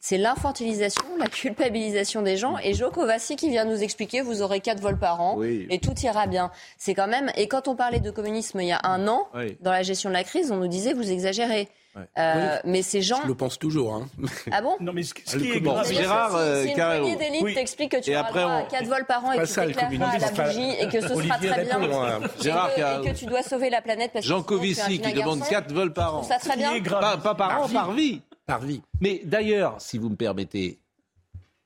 M: c'est l'infantilisation, la culpabilisation des gens. Et Joko Vassi qui vient nous expliquer, vous aurez 4 vols par an et tout ira bien. C'est quand même. Et quand on parlait de communisme il y a un an, dans la gestion de la crise, on nous disait vous exagérez. Euh, mais ces gens.
N: Je le pense toujours. Hein.
M: Ah bon?
L: Non, mais ce, qui est grave,
B: Gérard,
M: si, une poignée d'élite t'explique que tu et auras 4 vols par an et que tu t'éclaireras à la bougie et que ce sera très bien. Gérard, et, que, tu dois sauver la planète parce que
B: Jean Covici qui demande 4 vols par an.
M: Ça très bien.
B: Pas, pas par an, par vie
N: par vie.
B: Mais d'ailleurs, si vous me permettez,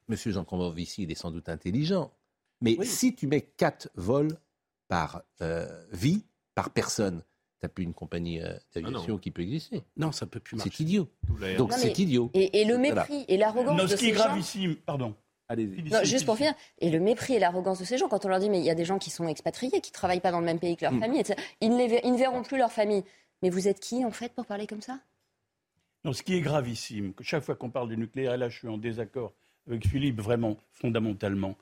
B: Monsieur Jean Convovici, il est sans doute intelligent, mais si tu mets quatre vols par euh, vie, par personne, tu n'as plus une compagnie euh, d'aviation ah qui peut exister.
N: Non, ça peut plus marcher.
B: C'est idiot. Donc c'est idiot.
M: Et, le mépris et l'arrogance de
L: ce
M: qui est
L: gravissime, pardon.
M: Non, juste pour finir, et le mépris et l'arrogance de ces gens, quand on leur dit mais il y a des gens qui sont expatriés, qui ne travaillent pas dans le même pays que leur hmm. famille, Ils, ne ils ne verront plus leur famille. Mais vous êtes qui en fait pour parler comme ça?
L: Ce qui est gravissime, que chaque fois qu'on parle du nucléaire, et là je suis en désaccord avec Philippe vraiment fondamentalement,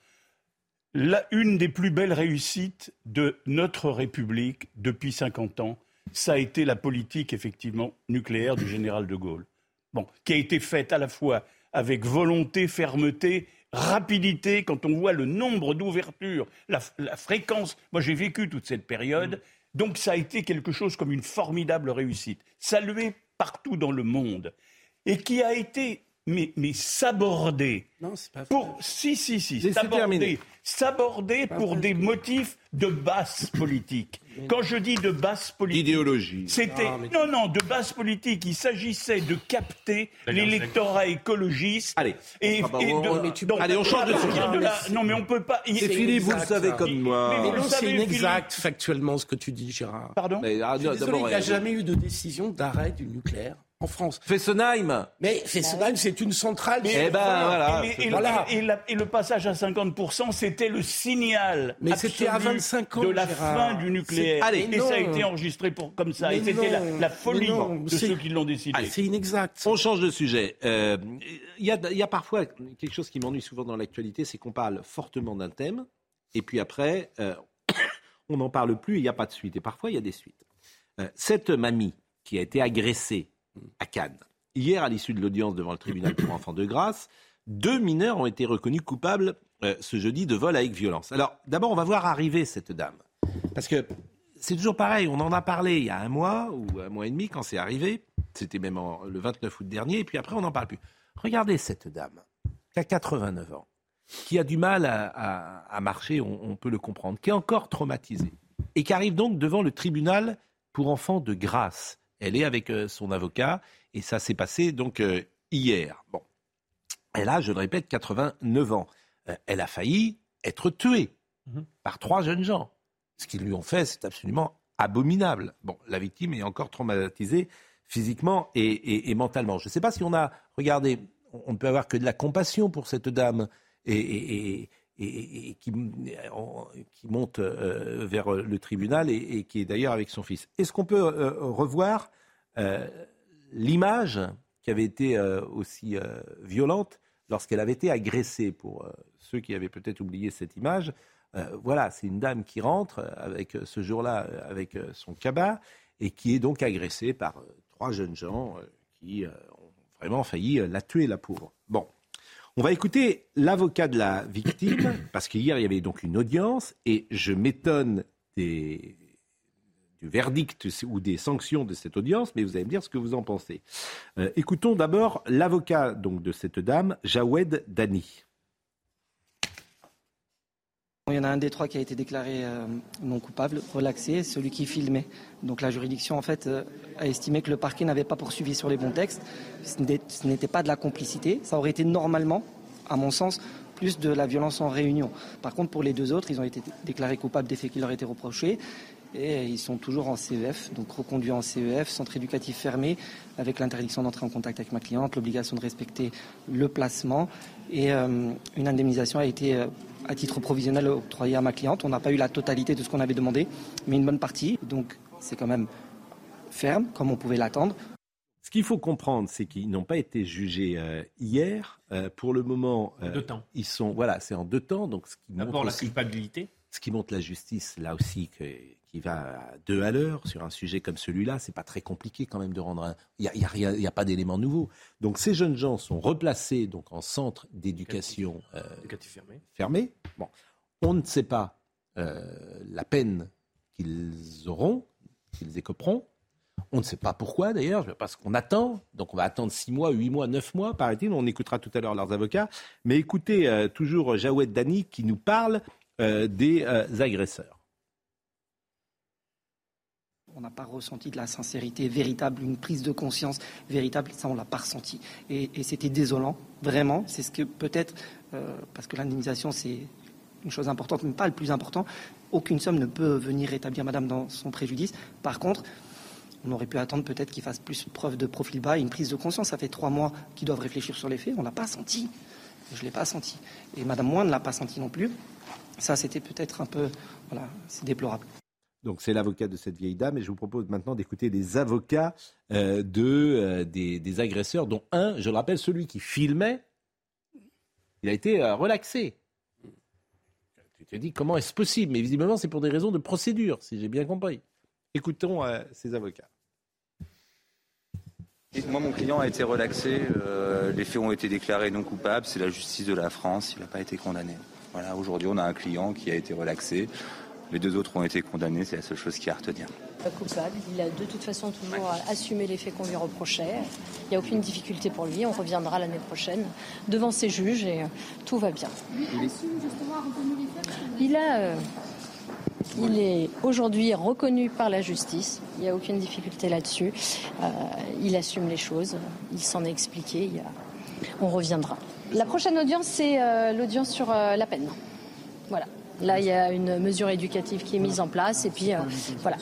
L: la, une des plus belles réussites de notre République depuis 50 ans, ça a été la politique effectivement nucléaire du général de Gaulle. Bon, qui a été faite à la fois avec volonté, fermeté, rapidité, quand on voit le nombre d'ouvertures, la, fréquence. Moi, j'ai vécu toute cette période. Donc, ça a été quelque chose comme une formidable réussite. Salué partout dans le monde et qui a été mais, mais sabordé.
N: Non, c'est pas
L: pour si si si sabordé, sabordé pour des motifs de basse politique. Quand je dis de basse politique,
B: idéologie.
L: C'était non, non de basse politique. Il s'agissait de capter l'électorat écologiste.
B: Allez,
L: et,
B: allez, on change de sujet.
L: non, mais on peut pas.
B: C'est Philippe, vous le savez comme moi.
N: Mais, c'est inexact factuellement ce que tu dis, Gérard.
L: Pardon? Mais,
N: ah, il n'y a jamais eu de décision d'arrêt du nucléaire en France.
B: Fessenheim
N: Mais Fessenheim, c'est une centrale.
B: Eh ben voilà.
L: Et, le, passage à 50%, c'était le signal Mais c'était à 25 ans, de la fin du nucléaire. Allez, et ça a été enregistré pour, comme ça. et c'était la, folie de ceux qui l'ont décidé.
N: c'est inexact.
B: On change de sujet. Euh, il y, a, parfois quelque chose qui m'ennuie souvent dans l'actualité, c'est qu'on parle fortement d'un thème, et puis après, euh, on n'en parle plus, il n'y a pas de suite. Et parfois, il y a des suites. Euh, cette mamie qui a été agressée à Cannes. Hier, à l'issue de l'audience devant le tribunal pour enfants de grâce, deux mineurs ont été reconnus coupables euh, ce jeudi de vol avec violence. Alors, d'abord, on va voir arriver cette dame. Parce que c'est toujours pareil, on en a parlé il y a un mois ou un mois et demi quand c'est arrivé. C'était même le 29 août dernier, et puis après, on n'en parle plus. Regardez cette dame, qui a 89 ans, qui a du mal à, marcher, on, on peut le comprendre, qui est encore traumatisée, et qui arrive donc devant le tribunal pour enfants de grâce. Elle est avec euh, son avocat et ça s'est passé donc euh, hier. Bon. Elle a, je le répète, 89 ans. Euh, elle a failli être tuée mhm. par trois jeunes gens. Ce qu'ils lui ont fait, c'est absolument abominable. Bon, la victime est encore traumatisée physiquement et, mentalement. Je ne sais pas si on a, regardez, on ne peut avoir que de la compassion pour cette dame et, qui, qui, monte euh, vers le tribunal et, qui est d'ailleurs avec son fils. Est-ce qu'on peut euh, revoir euh, l'image qui avait été aussi violente lorsqu'elle avait été agressée Pour ceux qui avaient peut-être oublié cette image, voilà, c'est une dame qui rentre avec ce jour-là avec son cabas et qui est donc agressée par trois jeunes gens qui ont vraiment failli la tuer, la pauvre. On va écouter l'avocat de la victime, parce qu'hier, il y avait donc une audience, et je m'étonne du verdict ou des sanctions de cette audience, mais vous allez me dire ce que vous en pensez. Euh, écoutons d'abord l'avocat donc de cette dame, Jawed Dani.
Q: Il y en a un des trois qui a été déclaré euh, non coupable, relaxé, celui qui filmait. Donc la juridiction en fait euh, a estimé que le parquet n'avait pas poursuivi sur les bons textes. Ce n'était pas de la complicité. Ça aurait été normalement, à mon sens, plus de la violence en réunion. Par contre, pour les deux autres, ils ont été déclarés coupables des faits qui leur étaient reprochés et ils sont toujours en CEF, donc reconduits en CEF, centre éducatif fermé, avec l'interdiction d'entrer en contact avec ma cliente, l'obligation de respecter le placement et euh, une indemnisation a été à titre provisionnel octroyé à ma cliente. On n'a pas eu la totalité de ce qu'on avait demandé, mais une bonne partie. Donc c'est quand même ferme, comme on pouvait l'attendre.
B: Ce qu'il faut comprendre, c'est qu'ils n'ont pas été jugés euh, hier. Euh, pour le moment,
E: euh, deux temps.
B: ils sont voilà, c'est en deux temps. Donc ce qui
E: D'abord la culpabilité.
B: Ce qui montre la justice, là aussi, que, qui va à deux à l'heure sur un sujet comme celui-là, c'est pas très compliqué quand même de rendre un. Il n'y a, y a, y a, pas d'éléments nouveaux. Donc ces jeunes gens sont replacés donc en centre d'éducation
E: euh, fermé.
B: fermé. Bon, on ne sait pas euh, la peine qu'ils auront, qu'ils écoperont. On ne sait pas pourquoi d'ailleurs, parce qu'on attend. Donc on va attendre six mois, huit mois, neuf mois, paraît-il. On écoutera tout à l'heure leurs avocats. Mais écoutez euh, toujours Jawed Dani qui nous parle des agresseurs
Q: on n'a pas ressenti de la sincérité véritable, une prise de conscience véritable, ça on l'a pas ressenti. Et, c'était désolant, vraiment. C'est ce que peut-être, euh, parce que l'indemnisation c'est une chose importante, mais pas le plus important. Aucune somme ne peut venir rétablir Madame dans son préjudice. Par contre, on aurait pu attendre peut-être qu'il fasse plus preuve de profil bas, une prise de conscience. Ça fait trois mois qu'ils doivent réfléchir sur les faits. On l'a pas senti. Je l'ai pas senti. Et Madame Moine ne l'a pas senti non plus. Ça, c'était peut-être un peu, voilà, c'est déplorable.
B: Donc c'est l'avocat de cette vieille dame et je vous propose maintenant d'écouter les avocats euh, euh, des, agresseurs, dont un, je le rappelle, celui qui filmait, il a été euh, relaxé. Tu te dis comment est-ce possible? Mais visiblement c'est pour des raisons de procédure, si j'ai bien compris. Écoutons ces avocats.
R: Moi, mon client a été relaxé. les faits ont été déclarés non coupables. C'est la justice de la France. Il n'a pas été condamné. Voilà, aujourd'hui, on a un client qui a été relaxé. Les deux autres ont été condamnés, c'est la seule chose qui a à retenir.
S: Coupable, il a de toute façon toujours assumé les faits qu'on lui reprochait. Il n'y a aucune difficulté pour lui, on reviendra l'année prochaine devant ses juges et euh, tout va bien. Il a. Euh, il est aujourd'hui reconnu par la justice. Il n'y a aucune difficulté là-dessus. Euh, il assume les choses. Il s'en est expliqué. On reviendra. La prochaine audience, c'est l'audience sur la peine. Voilà. Là, il y a une mesure éducative qui est mise en place et puis euh, voilà.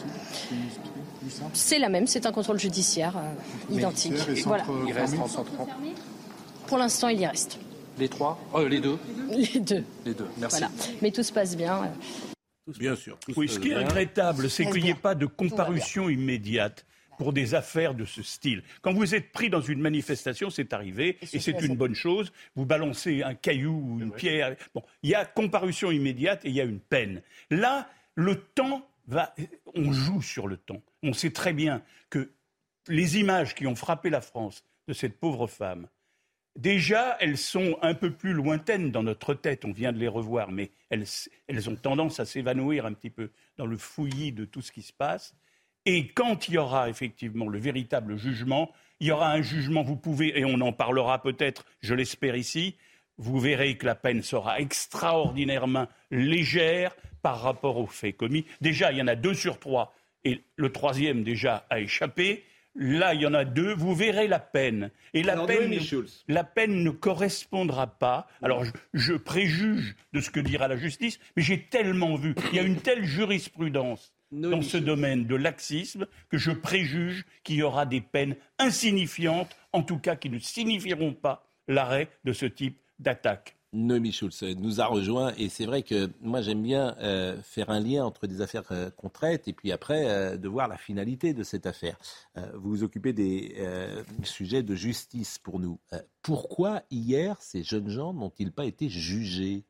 S: C'est la même, c'est un contrôle judiciaire euh, identique. Voilà.
R: Il reste en centre.
S: Pour l'instant, il y reste.
R: Les trois? Euh, Les deux
S: Les deux.
R: Les deux, merci.
S: Voilà. Mais tout se passe bien.
B: Bien sûr.
L: Oui, ce qui est regrettable, c'est qu'il n'y ait pas de comparution immédiate pour des affaires de ce style. Quand vous êtes pris dans une manifestation, c'est arrivé, et, c'est une bonne chose, vous balancez un caillou ou une pierre. Bon, il y a comparution immédiate et il y a une peine. Là, le temps va. On joue sur le temps. On sait très bien que les images qui ont frappé la France de cette pauvre femme, Déjà, elles sont un peu plus lointaines dans notre tête, on vient de les revoir, mais elles, elles ont tendance à s'évanouir un petit peu dans le fouillis de tout ce qui se passe. Et quand il y aura effectivement le véritable jugement, il y aura un jugement, vous pouvez, et on en parlera peut-être, je l'espère ici, vous verrez que la peine sera extraordinairement légère par rapport aux faits commis. Déjà, il y en a deux sur trois, et le troisième déjà a échappé. Là, il y en a deux. Vous verrez la peine. Et la, peine, la peine ne correspondra pas. Alors, je, je, préjuge de ce que dira la justice, mais j'ai tellement vu. Il y a une telle jurisprudence dans ce domaine de laxisme que je préjuge qu'il y aura des peines insignifiantes, en tout cas qui ne signifieront pas l'arrêt de ce type d'attaque.
B: Noémie Schulz nous a rejoint et c'est vrai que moi j'aime bien euh, faire un lien entre des affaires euh, qu'on traite et puis après euh, de voir la finalité de cette affaire. vous vous occupez des sujets de justice pour nous. pourquoi hier ces jeunes gens n'ont-ils pas été jugés?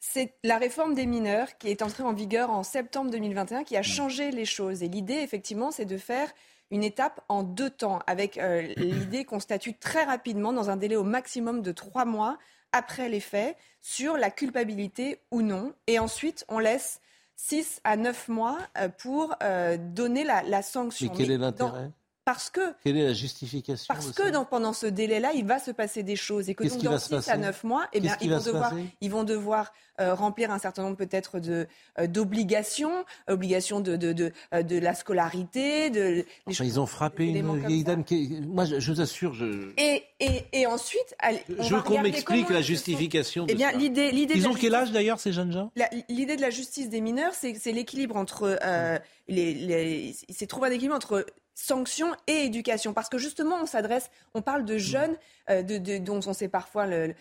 T: C'est la réforme des mineurs qui est entrée en vigueur en septembre 2021 qui a hmm. changé les choses. Et l'idée, effectivement, c'est de faire une étape en deux temps, avec l'idée qu'on statue très rapidement, dans un délai au maximum de trois mois, après les faits sur la culpabilité ou non. Et ensuite, on laisse 6 à 9 mois euh, pour euh, donner la, sanction.
B: Mais quel est l'intérêt?
T: Parce que.
B: Quelle est la justification
T: Parce que pendant ce délai-là, il va se passer des choses. Et que donc, dans 6 à 9 mois, eh bien, ils, vont devoir, ils vont devoir euh, remplir un certain nombre peut-être euh, d'obligations, obligations de, de, de, euh, de, la scolarité. De,
B: ils ont frappé une vieille dame qui. Moi, je, vous assure. Je...
T: Et, et, et ensuite.
B: je veux qu'on m'explique la justification.
T: Eh bien, l'idée,
B: ils ont quel âge d'ailleurs, ces jeunes gens?
T: L'idée de la justice des mineurs, c'est, l'équilibre entre. les, les, c'est trouver un équilibre entre sanction et éducation. Parce que justement, on s'adresse, on parle de jeunes euh, de, dont on sait parfois, le,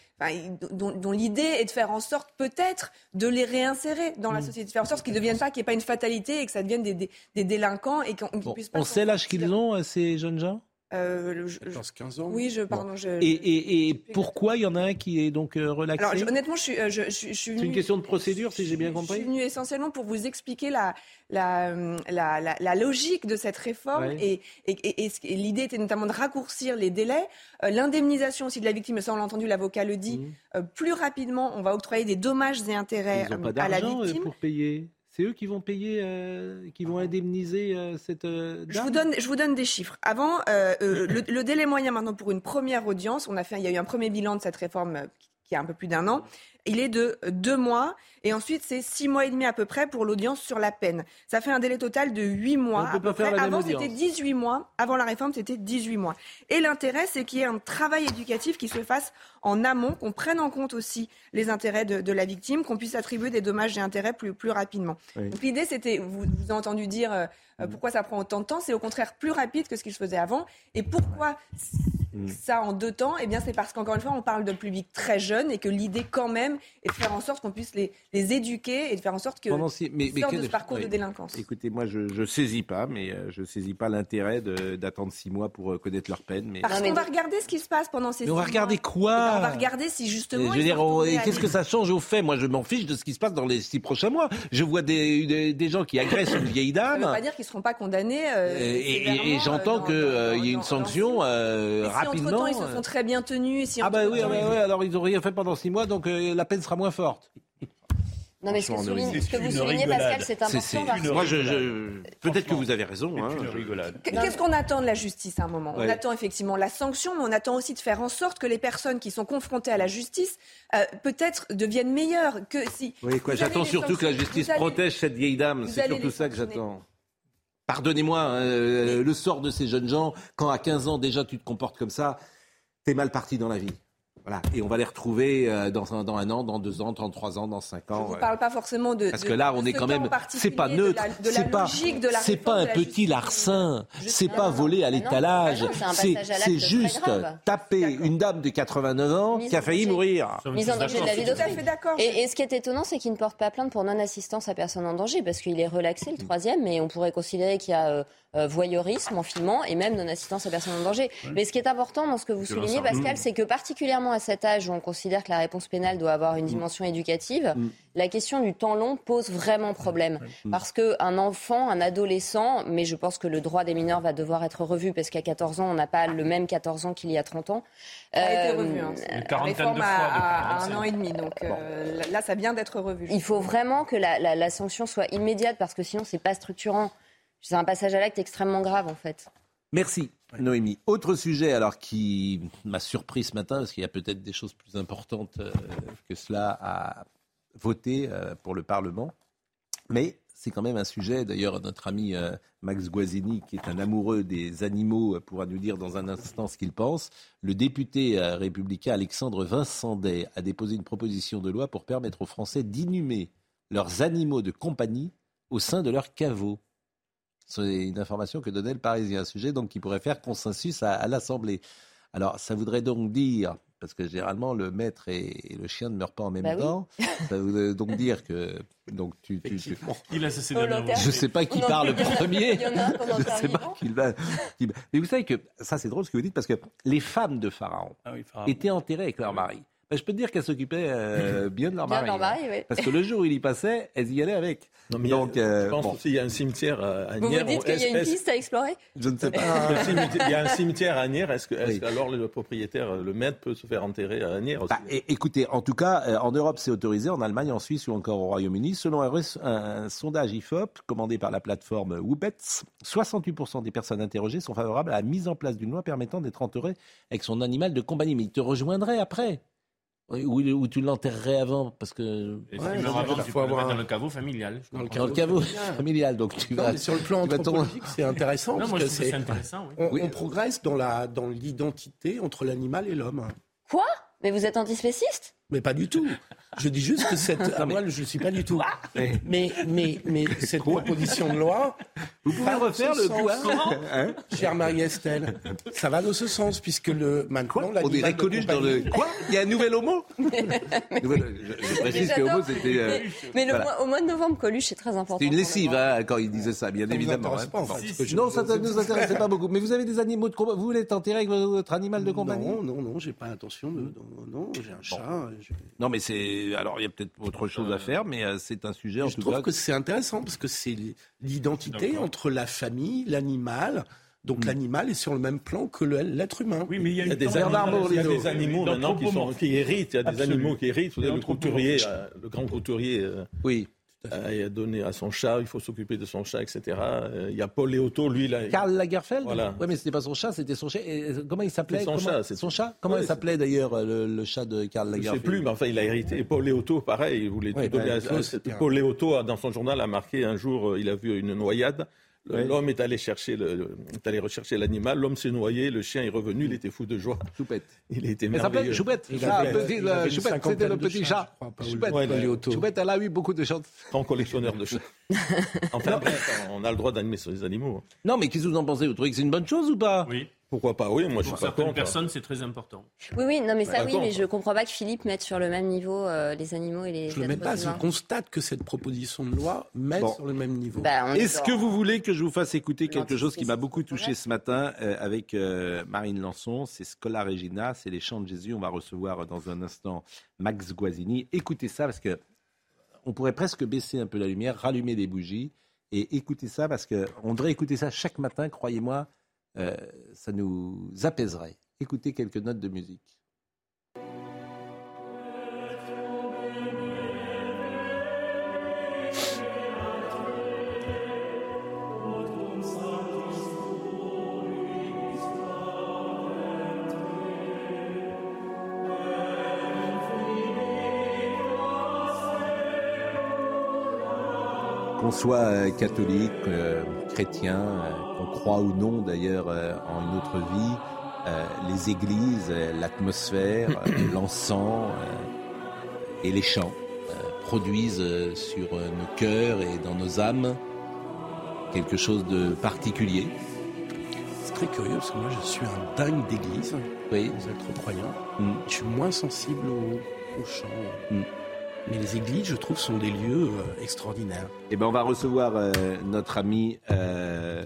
T: dont, l'idée est de faire en sorte peut-être de les réinsérer dans la mm. société, de faire en sorte qu'ils ne deviennent pas, qu'il n'y ait pas une fatalité et que ça devienne des, délinquants et qu'on puisse pas.
B: On sait l'âge qu'ils ont, euh, ces jeunes gens?
N: Euh, 15 ans.
T: Oui, je, pardon. Je,
B: et, et, pourquoi il y en a un qui est donc euh, relaxé
T: Alors, honnêtement, je suis, euh, je, je,
B: C'est une question de procédure, si j'ai bien compris.
T: Je suis venue essentiellement pour vous expliquer la, la, la, la, logique de cette réforme et, et, l'idée était notamment de raccourcir les délais. Euh, l'indemnisation aussi de la victime, ça on l'a entendu, l'avocat le dit, mmh. plus rapidement, on va octroyer des dommages et intérêts à la victime.
B: pour payer c'est eux qui vont payer, euh, qui vont indemniser euh, cette euh,
T: Je vous donne, je vous donne des chiffres. Avant, le, délai moyen maintenant pour une première audience, on a fait, il y a eu un premier bilan de cette réforme qui a un peu plus d'un an il est de deux mois. Et ensuite, c'est six mois et demi à peu près pour l'audience sur la peine. Ça fait un délai total de huit mois. À peu près. Avant, c'était 18 mois. Avant la réforme, c'était 18 mois. Et l'intérêt, c'est qu'il y ait un travail éducatif qui se fasse en amont, qu'on prenne en compte aussi les intérêts de, la victime, qu'on puisse attribuer des dommages et intérêts plus, plus rapidement. Donc l'idée, c'était, vous, vous avez entendu dire euh, euh, pourquoi ça prend autant de temps, c'est au contraire plus rapide que ce qu'il se faisait avant. Et pourquoi. Ça en deux temps Eh bien, c'est parce qu'encore une fois, on parle de public très jeune et que l'idée, quand même, est de faire en sorte qu'on puisse les, les, éduquer et de faire en sorte que mais, sortent de ce parcours de délinquance.
B: Écoutez, moi, je ne saisis pas, mais euh, je saisis pas l'intérêt d'attendre six mois pour euh, connaître leur peine. Mais...
T: Parce qu'on va regarder ce qui se passe pendant ces mais
B: six
T: mois.
B: On va regarder quoi
T: eh ben, On va regarder si justement.
B: Je veux dire, qu'est-ce que ça change au fait? Moi, je m'en fiche de ce qui se passe dans les six prochains mois. Je vois des, des, gens qui agressent une vieille dame.
T: Ça ne veut pas dire qu'ils ne seront pas condamnés. Euh,
B: et, j'entends qu'il y ait une sanction rapidement.
T: ils se font très bien tenus.
B: Si ah bah oui, ah bah oui, alors ils n'ont rien fait pendant six mois, donc euh, la peine sera moins forte.
M: Non, mais ce que, ce que vous soulignez, Pascal, c'est important.
B: Moi, je, peut-être que vous avez raison. Hein,
T: Qu'est-ce qu'on attend de la justice à un moment? On attend effectivement la sanction, mais on attend aussi de faire en sorte que les personnes qui sont confrontées à la justice, euh, peut-être deviennent meilleures que si.
B: Oui, quoi. J'attends surtout que la justice protège cette vieille dame. C'est surtout ça que j'attends. Pardonnez-moi, hein, euh, le sort de ces jeunes gens, quand à 15 ans déjà tu te comportes comme ça, t'es mal parti dans la vie. Voilà. Et on va les retrouver euh, dans, un, dans un an, dans deux ans, dans trois ans, dans cinq ans.
T: Je ne parle pas forcément de.
B: Parce que là, on est quand même. C'est pas neutre. C'est pas. C'est pas un petit larcin. C'est pas volé à l'étalage. C'est juste taper une dame de 89 ans qui a failli mourir.
M: Mise en danger de la vie d'autrui. Et, et ce qui est étonnant, c'est qu'il ne porte pas plainte pour non-assistance à personne en danger, parce qu'il est relaxé, le troisième, mais on pourrait considérer qu'il y a. Euh, euh, voyeurisme en filmant et même non-assistance à personne en danger. Mais ce qui est important dans ce que vous soulignez, Pascal, c'est que particulièrement à cet âge où on considère que la réponse pénale doit avoir une mm. dimension éducative, mm. la question du temps long pose vraiment problème. Mm. Parce qu'un enfant, un adolescent, mais je pense que le droit des mineurs va devoir être revu parce qu'à 14 ans, on n'a pas le même 14 ans qu'il y a 30 ans.
T: Ça a été revu. Hein. Une à, un an et demi. Donc euh, là, ça vient d'être revu.
M: Il faut vraiment que la, la sanction soit immédiate parce que sinon, c'est pas structurant. C'est un passage à l'acte extrêmement grave, en fait.
B: Merci, Noémie. Autre sujet, alors, qui m'a surpris ce matin, parce qu'il y a peut-être des choses plus importantes euh, que cela à voter euh, pour le Parlement. Mais c'est quand même un sujet. D'ailleurs, notre ami euh, Max Guazzini, qui est un amoureux des animaux, pourra nous dire dans un instant ce qu'il pense. Le député républicain Alexandre Vincendet a déposé une proposition de loi pour permettre aux Français d'inhumer leurs animaux de compagnie au sein de leur caveau. C'est une information que donnait le Parisien, un sujet donc qui pourrait faire consensus à l'Assemblée. Alors, ça voudrait donc dire parce que généralement le maître et, le chien ne meurent pas en même bah temps. Ça veut donc dire que donc tu, tu, tu...
E: il a cessé
B: Je sais pas qui parle le premier. Il y en a je sais pas qui va. Mais vous savez que ça c'est drôle ce que vous dites parce que les femmes de Pharaon, ah étaient enterrées avec leur mari. Ben, je peux te dire qu'elles s'occupaient euh, bien de leur mari.
M: Hein.
B: Parce que le jour où il y passait, elles y allaient avec.
U: Non, mais Donc, euh, je pense bon. qu'il y a un cimetière à
M: Nières. Vous vous dites qu'il y a une piste à explorer
B: Je ne sais pas.
U: il y a un cimetière à Nières. Est-ce que, alors le propriétaire, le maître, peut se faire enterrer à Nières aussi
B: bah, Écoutez, en tout cas, euh, en Europe, c'est autorisé. En Allemagne, en Suisse ou encore au Royaume-Uni. Selon un, un, sondage IFOP commandé par la plateforme Woobets, 68% des personnes interrogées sont favorables à la mise en place d'une loi permettant d'être enterré avec son animal de compagnie. Mais il te rejoindrait après. Ou, tu l'enterrerais avant parce que.
E: Et ouais, avant, tu faut avoir dans le caveau familial.
B: Dans le caveau, familial, donc tu vas.
N: sur le plan anthropologique, c'est intéressant. Non, parce que c'est intéressant. Oui. On, on, progresse dans la dans l'identité entre l'animal et l'homme.
M: Quoi? Mais vous êtes antispéciste?
N: Mais pas du tout. Je dis juste que cette. Ah, moi, je ne suis pas du tout. Mais, mais, mais cette proposition de loi.
B: Vous pouvez refaire le quoi
N: hein Chère Marie-Estelle, ça va dans ce sens, puisque le, maintenant.
B: On dirait Coluche dans le. Quoi Il y a un nouvel homo Je, précise que homo, c'était.
M: Euh, mais le mois, au mois de novembre, Coluche, c'est très important.
B: C'est une lessive hein, quand il disait ça, bien évidemment. Hein. Pas, en fait, non, ça ne nous intéressait pas beaucoup. Mais vous avez des animaux de combat. Vous voulez t'enterrer avec votre animal de compagnie?
N: Non, non, non, j'ai pas l'intention de. Non, j'ai un chat.
B: Non, mais c'est alors il y a peut-être autre chose à faire, mais euh, c'est un sujet en
N: je trouve que c'est intéressant parce que c'est l'identité entre la famille, l'animal. Donc hmm. l'animal est sur le même plan que l'être humain.
U: Oui, mais il y a, des, animaux, il y a des animaux maintenant qui, sont, qui héritent. Il y a des animaux qui héritent. Vous le couturier, euh, le grand couturier. Euh,
B: oui.
U: Euh, il a donné à son chat, il faut s'occuper de son chat, etc. Euh, il y a Paul Léoto, lui, là.
B: Karl Lagerfeld voilà. Oui, mais c'était pas son chat, c'était son chat. comment il s'appelait?
U: Son
B: comment...
U: chat.
B: Son chat? Comment il s'appelait d'ailleurs, le, chat de Karl Lagerfeld
U: Je sais plus, mais enfin, il a hérité. Et Paul Léoto, pareil, il voulait tout donner bah, à, Paul Léoto, dans son journal, a marqué un jour, euh, il a vu une noyade. L'homme est allé chercher le, est allé rechercher l'animal. L'homme s'est noyé. Le chien est revenu. Il était fou de joie.
B: Choupette.
U: Il était merveilleux.
B: Choupette. Choupette. C'était le petit chat. Choupette. Choupette. Elle a eu beaucoup de chats.
U: Grand collectionneur de chats. enfin bref, on a le droit d'animer sur les animaux.
B: Non, mais qu'est-ce que vous en pensez? Vous trouvez que c'est une bonne chose ou pas?
E: Oui.
U: Pourquoi pas Oui, moi je
E: suis
U: pas contre.
E: Pour personnes, c'est très important.
M: Oui, oui, non, mais ça, oui, mais je comprends pas que Philippe mette sur le même niveau euh, les animaux et les.
N: Je ne mets pas, je constate que cette proposition de loi met sur le même niveau.
B: Bah, Est-ce que vous voulez que je vous fasse écouter quelque chose qui m'a beaucoup touché ce matin euh, avec euh, Marine Lançon C'est Scola Regina, c'est les chants de Jésus. On va recevoir dans un instant Max Guazzini. Écoutez ça parce que on pourrait presque baisser un peu la lumière, rallumer des bougies et écouter ça parce qu'on devrait écouter ça chaque matin, croyez-moi ça nous apaiserait. Écoutez quelques notes de musique. Qu'on soit euh, catholique, euh, chrétien, qu'on croit ou non d'ailleurs euh, en une autre vie, euh, les églises, euh, l'atmosphère, l'encens et les chants produisent sur nos cœurs et dans nos âmes quelque chose de particulier.
N: C'est très curieux parce que moi je suis un dingue d'église.
B: Oui.
N: Vous êtes trop croyant. Mm. Je suis moins sensible aux, chants. Mm. Mais les églises, je trouve, sont des lieux euh, extraordinaires.
B: Eh ben, on va recevoir euh, notre ami euh,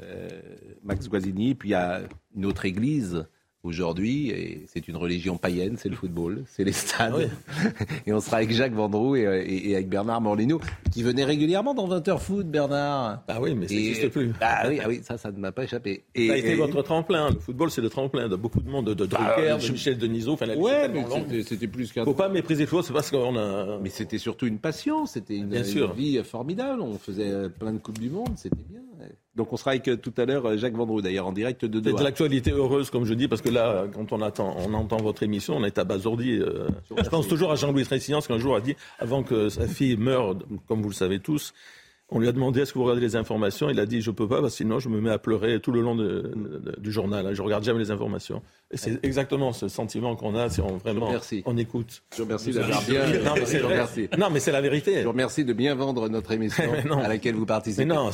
B: Max Guazzini, puis il y a une autre église aujourd'hui, et c'est une religion païenne, c'est le football, c'est les stades. Ah et on sera avec Jacques Vendroux et, et, avec Bernard Morlino, qui venait régulièrement dans 20h foot, Bernard.
U: Ah oui, mais ça n'existe plus.
B: Ah oui, ah oui, ça, ça ne m'a pas échappé.
U: Et, ça a été votre tremplin. Le football, c'est le tremplin de beaucoup de monde, de, de bah, Drucker, de Michel Denisot. Enfin,
B: ouais, mais c'était plus qu'un.
U: Faut pas mépriser le football, c'est parce qu'on a.
B: Mais c'était surtout une passion, c'était une, une, vie formidable. On faisait plein de coupes du monde, c'était bien. Donc on sera avec euh, tout à l'heure euh, Jacques Vendroux, d'ailleurs, en direct de Doha.
U: C'est l'actualité heureuse, comme je dis, parce que là, quand on, attend, on entend votre émission, on est abasourdi. Euh, je pense toujours à Jean-Louis Tressillan, qui un jour a dit, avant que sa fille meure, comme vous le savez tous, On lui a demandé est-ce que vous regardez les informations? Il a dit je peux pas parce que sinon je me mets à pleurer tout le long du journal. Je regarde jamais les informations. Et c'est exactement ce sentiment qu'on a si on vraiment on écoute.
B: Je vous remercie d'avoir bien.
U: Non mais, c'est non mais c'est la vérité.
B: Je vous remercie de bien vendre notre émission à laquelle vous participez.
U: Mais non,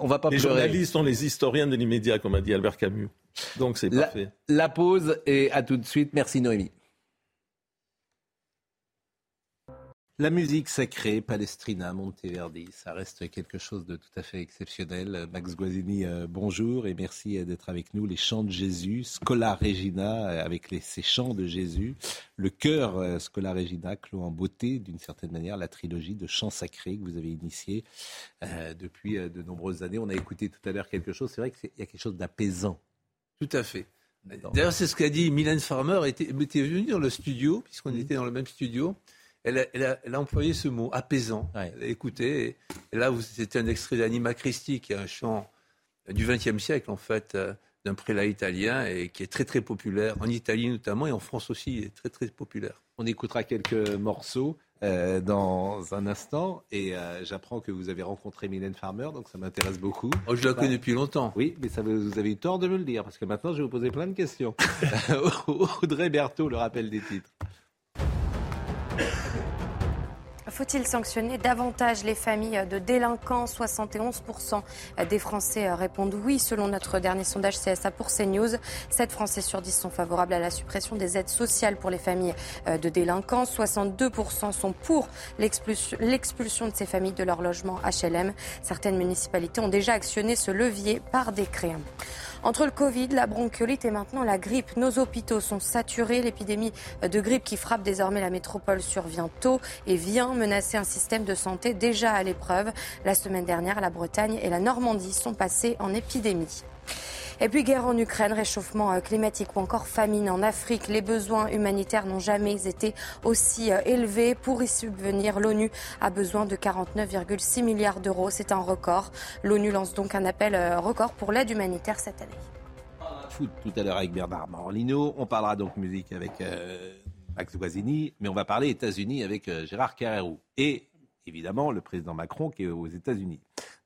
U: on va pas les journalistes sont les historiens de l'immédiat, comme a dit Albert Camus. Donc c'est parfait.
B: La pause et à tout de suite. Merci Noémie. La musique sacrée, Palestrina, Monteverdi, ça reste quelque chose de tout à fait exceptionnel. Max Guazzini, euh, bonjour et merci euh, d'être avec nous. Les chants de Jésus, Scola Regina, euh, avec les, ces chants de Jésus, le chœur Scola Regina clôt en beauté, d'une certaine manière, la trilogie de chants sacrés que vous avez initiée depuis de nombreuses années. On a écouté tout à l'heure quelque chose, c'est vrai qu'il y a quelque chose d'apaisant.
V: Tout à fait. D'ailleurs, c'est ce qu'a dit Mylène Farmer, était, était venue dans le studio, puisqu'on mmh. était dans le même studio elle a, employé ce mot, apaisant. Écoutez, et là, c'était un extrait d'Anima Christi, qui est un chant du XXe siècle, en fait, euh, d'un prélat italien, et qui est très, très populaire, en Italie notamment, et en France aussi, il est très, très populaire.
B: On écoutera quelques morceaux. Euh, dans un instant. Et euh, j'apprends que vous avez rencontré Mylène Farmer, donc ça m'intéresse beaucoup.
V: Oh, je la connais depuis longtemps.
B: Oui, mais ça, vous avez eu tort de me le dire, parce que maintenant je vais vous poser plein de questions. Audrey Berthaud, le rappel des titres.
C: Faut-il sanctionner davantage les familles de délinquants? 71% des Français répondent oui, selon notre dernier sondage CSA pour CNews. 7 Français sur 10 sont favorables à la suppression des aides sociales pour les familles de délinquants. 62% sont pour l'expulsion de ces familles de leur logement HLM. Certaines municipalités ont déjà actionné ce levier par décret. Entre le Covid, la bronchiolite et maintenant la grippe, nos hôpitaux sont saturés. L'épidémie de grippe qui frappe désormais la métropole survient tôt et vient menacer un système de santé déjà à l'épreuve. La semaine dernière, la Bretagne et la Normandie sont passées en épidémie. Et puis guerre en Ukraine, réchauffement euh, climatique ou encore famine en Afrique. Les besoins humanitaires n'ont jamais été aussi euh, élevés. Pour y subvenir, l'ONU a besoin de 49,6 milliards d'euros. C'est un record. L'ONU lance donc un appel euh, record pour l'aide humanitaire cette année.
B: Foot tout à l'heure avec Bernard Morlino. On parlera donc musique avec Max Guazzini, mais on va parler États-Unis avec Gérard Carrérou. Et évidemment le président Macron qui est aux États-Unis.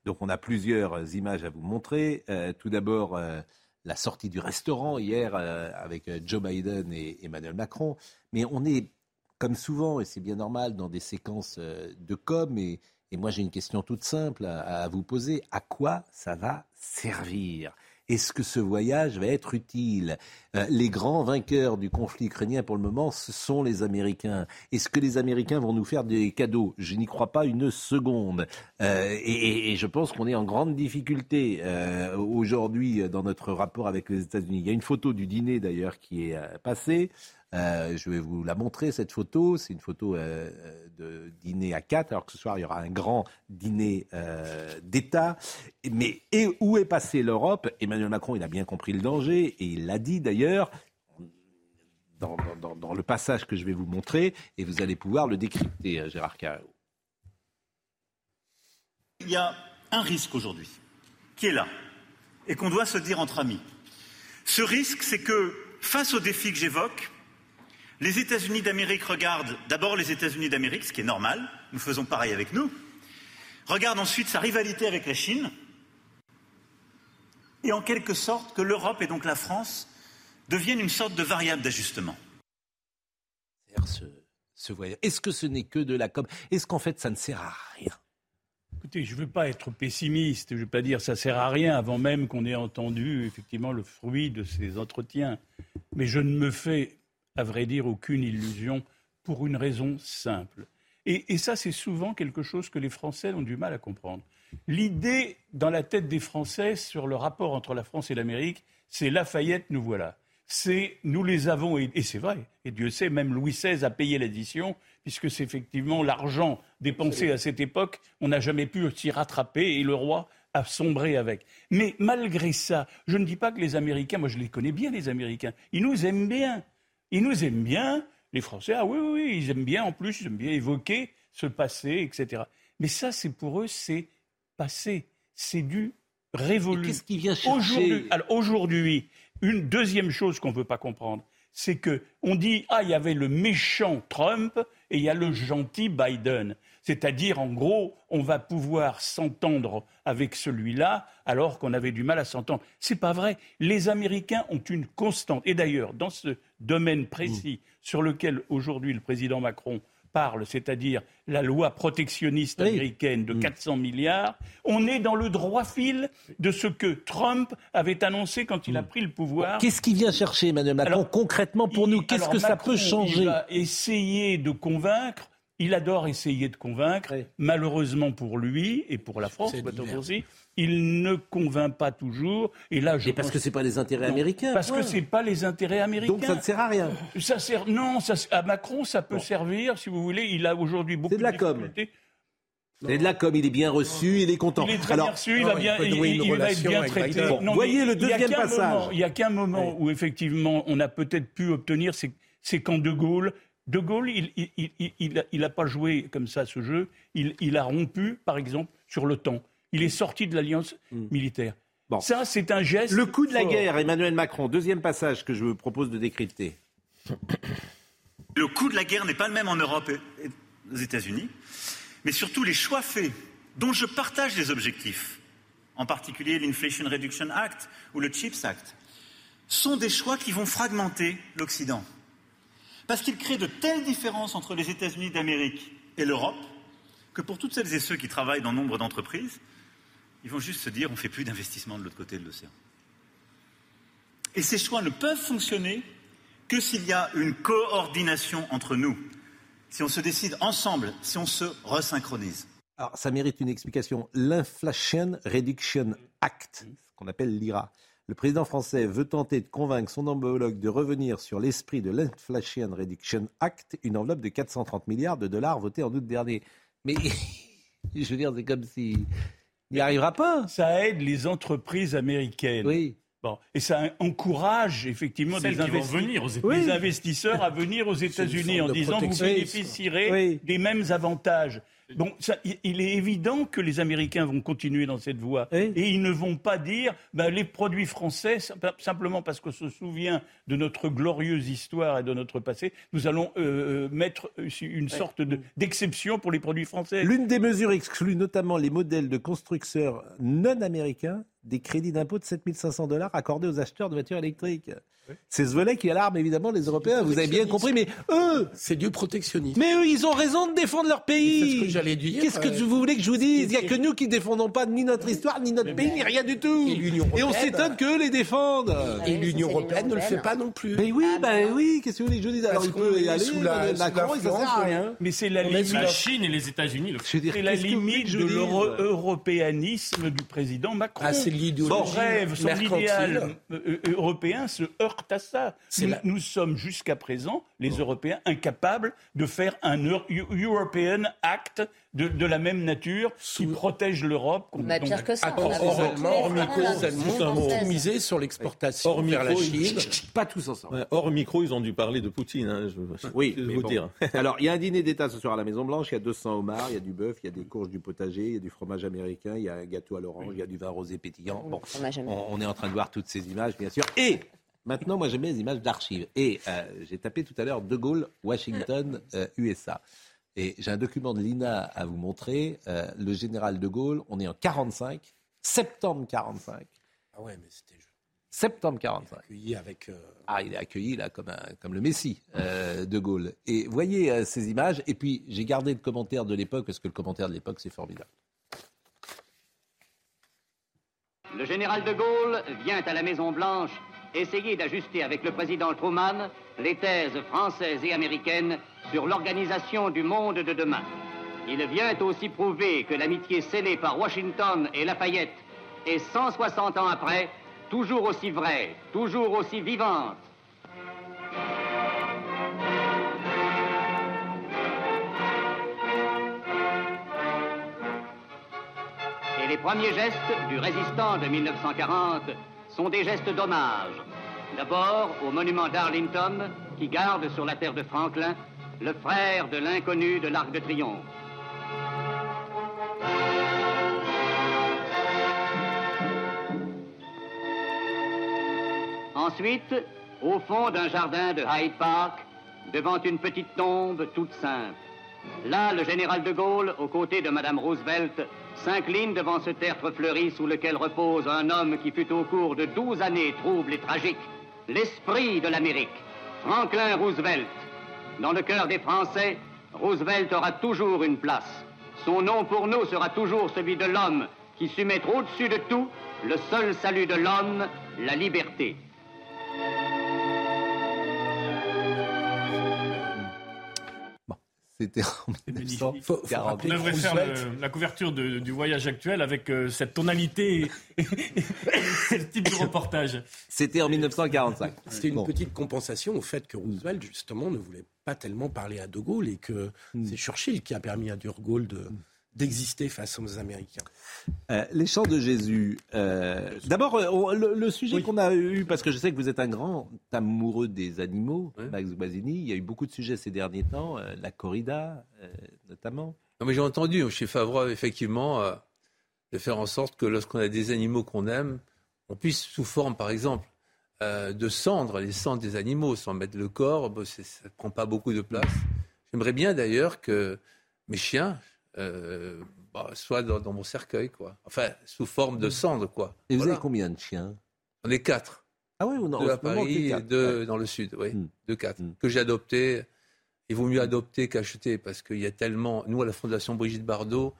B: Donc on a plusieurs images à vous montrer. Euh, tout d'abord, euh, la sortie du restaurant hier euh, avec Joe Biden et Emmanuel Macron. Mais on est, comme souvent, et c'est bien normal, dans des séquences de com. Et, moi j'ai une question toute simple à vous poser. À quoi ça va servir? Est-ce que ce voyage va être utile? Euh, Les grands vainqueurs du conflit ukrainien pour le moment, ce sont les Américains. Est-ce que les Américains vont nous faire des cadeaux? Je n'y crois pas une seconde. Euh, et, je pense qu'on est en grande difficulté euh, aujourd'hui dans notre rapport avec les États-Unis. Il y a une photo du dîner d'ailleurs qui est passée. Euh, je vais vous la montrer, cette photo. C'est une photo euh, de dîner à quatre, alors que ce soir, il y aura un grand dîner euh, d'État. Mais et où est passée l'Europe? Emmanuel Macron, il a bien compris le danger, et il l'a dit d'ailleurs. Dans, dans, le passage que je vais vous montrer, et vous allez pouvoir le décrypter, Gérard Carreau.
W: Il y a un risque aujourd'hui qui est là et qu'on doit se dire entre amis. Ce risque, c'est que face aux défis que j'évoque, les États-Unis d'Amérique regardent d'abord les États-Unis d'Amérique, ce qui est normal, nous faisons pareil avec nous, regardent ensuite sa rivalité avec la Chine, et en quelque sorte que l'Europe et donc la France deviennent une sorte de variable d'ajustement.
B: Est-ce que ce n'est que de la com? Est-ce qu'en fait ça ne sert à rien?
L: Écoutez, je ne veux pas être pessimiste, je ne veux pas dire ça sert à rien avant même qu'on ait entendu effectivement le fruit de ces entretiens. Mais je ne me fais à vrai dire, aucune illusion, pour une raison simple. Et, ça, c'est souvent quelque chose que les Français ont du mal à comprendre. L'idée dans la tête des Français sur le rapport entre la France et l'Amérique, c'est Lafayette, nous voilà. C'est nous les avons, et, c'est vrai, et Dieu sait, même Louis XVI a payé l'édition, puisque c'est effectivement l'argent dépensé à cette époque, on n'a jamais pu s'y rattraper, et le roi a sombré avec. Mais malgré ça, je ne dis pas que les Américains, moi je les connais bien les Américains, ils nous aiment bien. Ils nous aiment bien, les Français, ah oui, oui, oui, ils aiment bien en plus, ils aiment bien évoquer ce passé, etc. Mais ça, c'est pour eux, c'est passé, c'est du révolu.
B: Qu'est-ce qui vient chercher
L: Aujourd'hui, une deuxième chose qu'on ne peut pas comprendre, c'est que on dit ah il y avait le méchant Trump et il y a le gentil Biden. C'est-à-dire, en gros, on va pouvoir s'entendre avec celui-là alors qu'on avait du mal à s'entendre. C'est pas vrai. Les Américains ont une constante. Et d'ailleurs, dans ce domaine précis sur lequel aujourd'hui le président Macron parle, c'est-à-dire la loi protectionniste américaine de 400 mm. milliards, on est dans le droit fil de ce que Trump avait annoncé quand il a mm. pris le pouvoir.
B: Qu'est-ce qu'il vient chercher, Emmanuel Macron, concrètement pour nous Qu'est-ce que ça peut changer
L: Il va essayer de convaincre il adore essayer de convaincre. Malheureusement pour lui et pour la France, aussi, il ne convainc pas toujours. Et là, je
B: et parce que c'est pas les intérêts américains.
L: Parce que c'est pas les intérêts américains.
B: Donc ça ne sert à rien.
L: Ça sert. Non, ça, à Macron, ça peut servir, si vous voulez. Il a aujourd'hui beaucoup
B: de, la com. C'est de la com, il est bien reçu, il est content.
L: Il est très bien reçu, il, va, bien, être bien traité.
B: voyez le deuxième passage.
L: il n'y a qu'un moment où effectivement on a peut-être pu obtenir, c'est quand De Gaulle de Gaulle, il n'a pas joué comme ça ce jeu. Il, a rompu, par exemple, sur le temps. Il est sorti de l'alliance hmm. militaire. Bon. Ça, c'est un geste.
B: Le coup de la guerre, Emmanuel Macron. Deuxième passage que je vous propose de décrypter.
W: Le coût de la guerre n'est pas le même en Europe et aux États-Unis, mais surtout les choix faits, dont je partage les objectifs, en particulier l'Inflation Reduction Act ou le CHIPS Act, sont des choix qui vont fragmenter l'Occident parce qu'il crée de telles différences entre les États-Unis d'Amérique et l'Europe que pour toutes celles et ceux qui travaillent dans nombre d'entreprises, ils vont juste se dire on ne fait plus d'investissement de l'autre côté de l'océan. Et ces choix ne peuvent fonctionner que s'il y a une coordination entre nous, si on se décide ensemble, si on se resynchronise.
B: Alors, ça mérite une explication. L'Inflation Reduction Act, qu'on appelle l'IRA, le président français veut tenter de convaincre son homologue de revenir sur l'esprit de l'Inflation Reduction Act, une enveloppe de 430 milliards de dollars votée en août dernier. Mais je veux dire, c'est comme si il n'y arrivera pas.
L: Ça aide les entreprises américaines.
B: Oui.
L: Bon, et ça encourage effectivement des les investisseurs à venir aux États-Unis en disant vous bénéficierez des mêmes avantages. Donc, il est évident que les Américains vont continuer dans cette voie. Et ils ne vont pas dire ben, les produits français, simplement parce qu'on se souvient de notre glorieuse histoire et de notre passé, nous allons euh, euh, mettre une sorte d'exception pour les produits français.
B: L'une des mesures exclut notamment les modèles de constructeurs non américains des crédits d'impôt de 7500 dollars accordés aux acheteurs de voitures électriques. C'est ce volet qui alarme évidemment les Européens, vous avez bien compris, mais eux
N: C'est du protectionnisme.
B: Mais eux, ils ont raison de défendre leur pays
N: C'est ce que j'allais dire.
B: Qu'est-ce que euh, vous voulez que je vous dise? Il n'y a que nous qui ne défendons pas ni notre histoire, ni notre pays, ni rien du tout. Et, on s'étonne qu'eux les défendent.
N: Et l'Union Européenne ne le fait pas non plus.
B: Mais oui, ah bah oui, qu'est-ce que vous voulez que je vous dise? Alors il peut y aller, sous la, Macron, ça sert à rien.
L: Mais c'est la limite.
E: La Chine et les États-Unis.
L: C'est la limite de l'européanisme du président Macron. Son rêve, son idéal euh, euh, européen se heurte à ça. Nous, sommes jusqu'à présent, les Européens, incapables de faire un European Act de, la même nature qui protège l'Europe.
M: Bah, pire que ça.
N: Hors micro, misé sur l'exportation vers la Chine.
B: Pas tous ensemble.
U: hors micro, ils ont dû parler de Poutine. Hein,
B: oui, mais vous dire. Alors, il y a un dîner d'État ce soir à la Maison Blanche. Il y a 200 homards, il y a du bœuf, il y a des courges du potager, il y a du fromage américain, il y a un gâteau à l'orange, il y a du vin rosé pétillant. Bon, on est en train de voir toutes ces images, bien sûr. Et Maintenant, moi, j'aime bien les images d'archives. Et euh, j'ai tapé tout à l'heure De Gaulle, Washington, USA. Euh, Et j'ai un document de l'INA à vous montrer. Euh, le général De Gaulle, on est en 45, septembre 45.
N: Ah ouais, mais c'était.
B: Septembre 45.
N: Accueilli avec.
B: Ah, il est accueilli là comme, un, comme le Messie, De Gaulle. Et voyez ces images. Et puis, j'ai gardé le commentaire de l'époque, parce que le commentaire de l'époque, c'est formidable.
X: Le général De Gaulle vient à la Maison-Blanche essayer d'ajuster avec le président Truman les thèses françaises et américaines sur l'organisation du monde de demain. Il vient aussi prouver que l'amitié scellée par Washington et Lafayette est 160 ans après toujours aussi vraie, toujours aussi vivante. Et les premiers gestes du résistant de 1940 sont des gestes d'hommage. D'abord au monument d'Arlington qui garde sur la terre de Franklin le frère de l'inconnu de l'Arc de Triomphe. Ensuite, au fond d'un jardin de Hyde Park, devant une petite tombe toute simple. Là, le général de Gaulle, aux côtés de Madame Roosevelt, s'incline devant ce tertre fleuri sous lequel repose un homme qui fut au cours de douze années troubles et tragiques, l'esprit de l'Amérique, Franklin Roosevelt. Dans le cœur des Français, Roosevelt aura toujours une place. Son nom pour nous sera toujours celui de l'homme qui sut mettre au-dessus de tout le seul salut de l'homme, la liberté.
E: C'était en 1940. On devrait faire la couverture du voyage actuel avec euh, cette tonalité et ce type de reportage.
B: C'était en 1945.
N: C'était une petite compensation au fait que Roosevelt, justement, ne voulait pas tellement parler à De Gaulle et que hmm. c'est Churchill qui a permis à De Gaulle de, d'exister face aux Américains.
B: Euh, les chants de Jésus. Euh, d'abord, euh, le, sujet qu'on a eu, parce que je sais que vous êtes un grand amoureux des animaux, Max Boisini, il y a eu beaucoup de sujets ces derniers temps, la corrida notamment.
V: Non, mais j'ai entendu chez Favre, effectivement, de faire en sorte que lorsqu'on a des animaux qu'on aime, on puisse, sous forme, par exemple, de cendres, les cendres des animaux, sans mettre le corps, ça ne prend pas beaucoup de place. J'aimerais bien d'ailleurs que mes chiens, euh, bah, soit dans, mon cercueil, quoi. Enfin, sous forme de cendre, quoi.
B: Et vous avez combien de chiens?
V: On est quatre.
B: Ah oui, on
V: a deux à Paris et deux dans le sud, oui. Hmm. Deux, quatre. Hmm. Que j'ai adoptés. Il vaut mieux adopter qu'acheter parce qu'il y a tellement. Nous, à la Fondation Brigitte Bardot,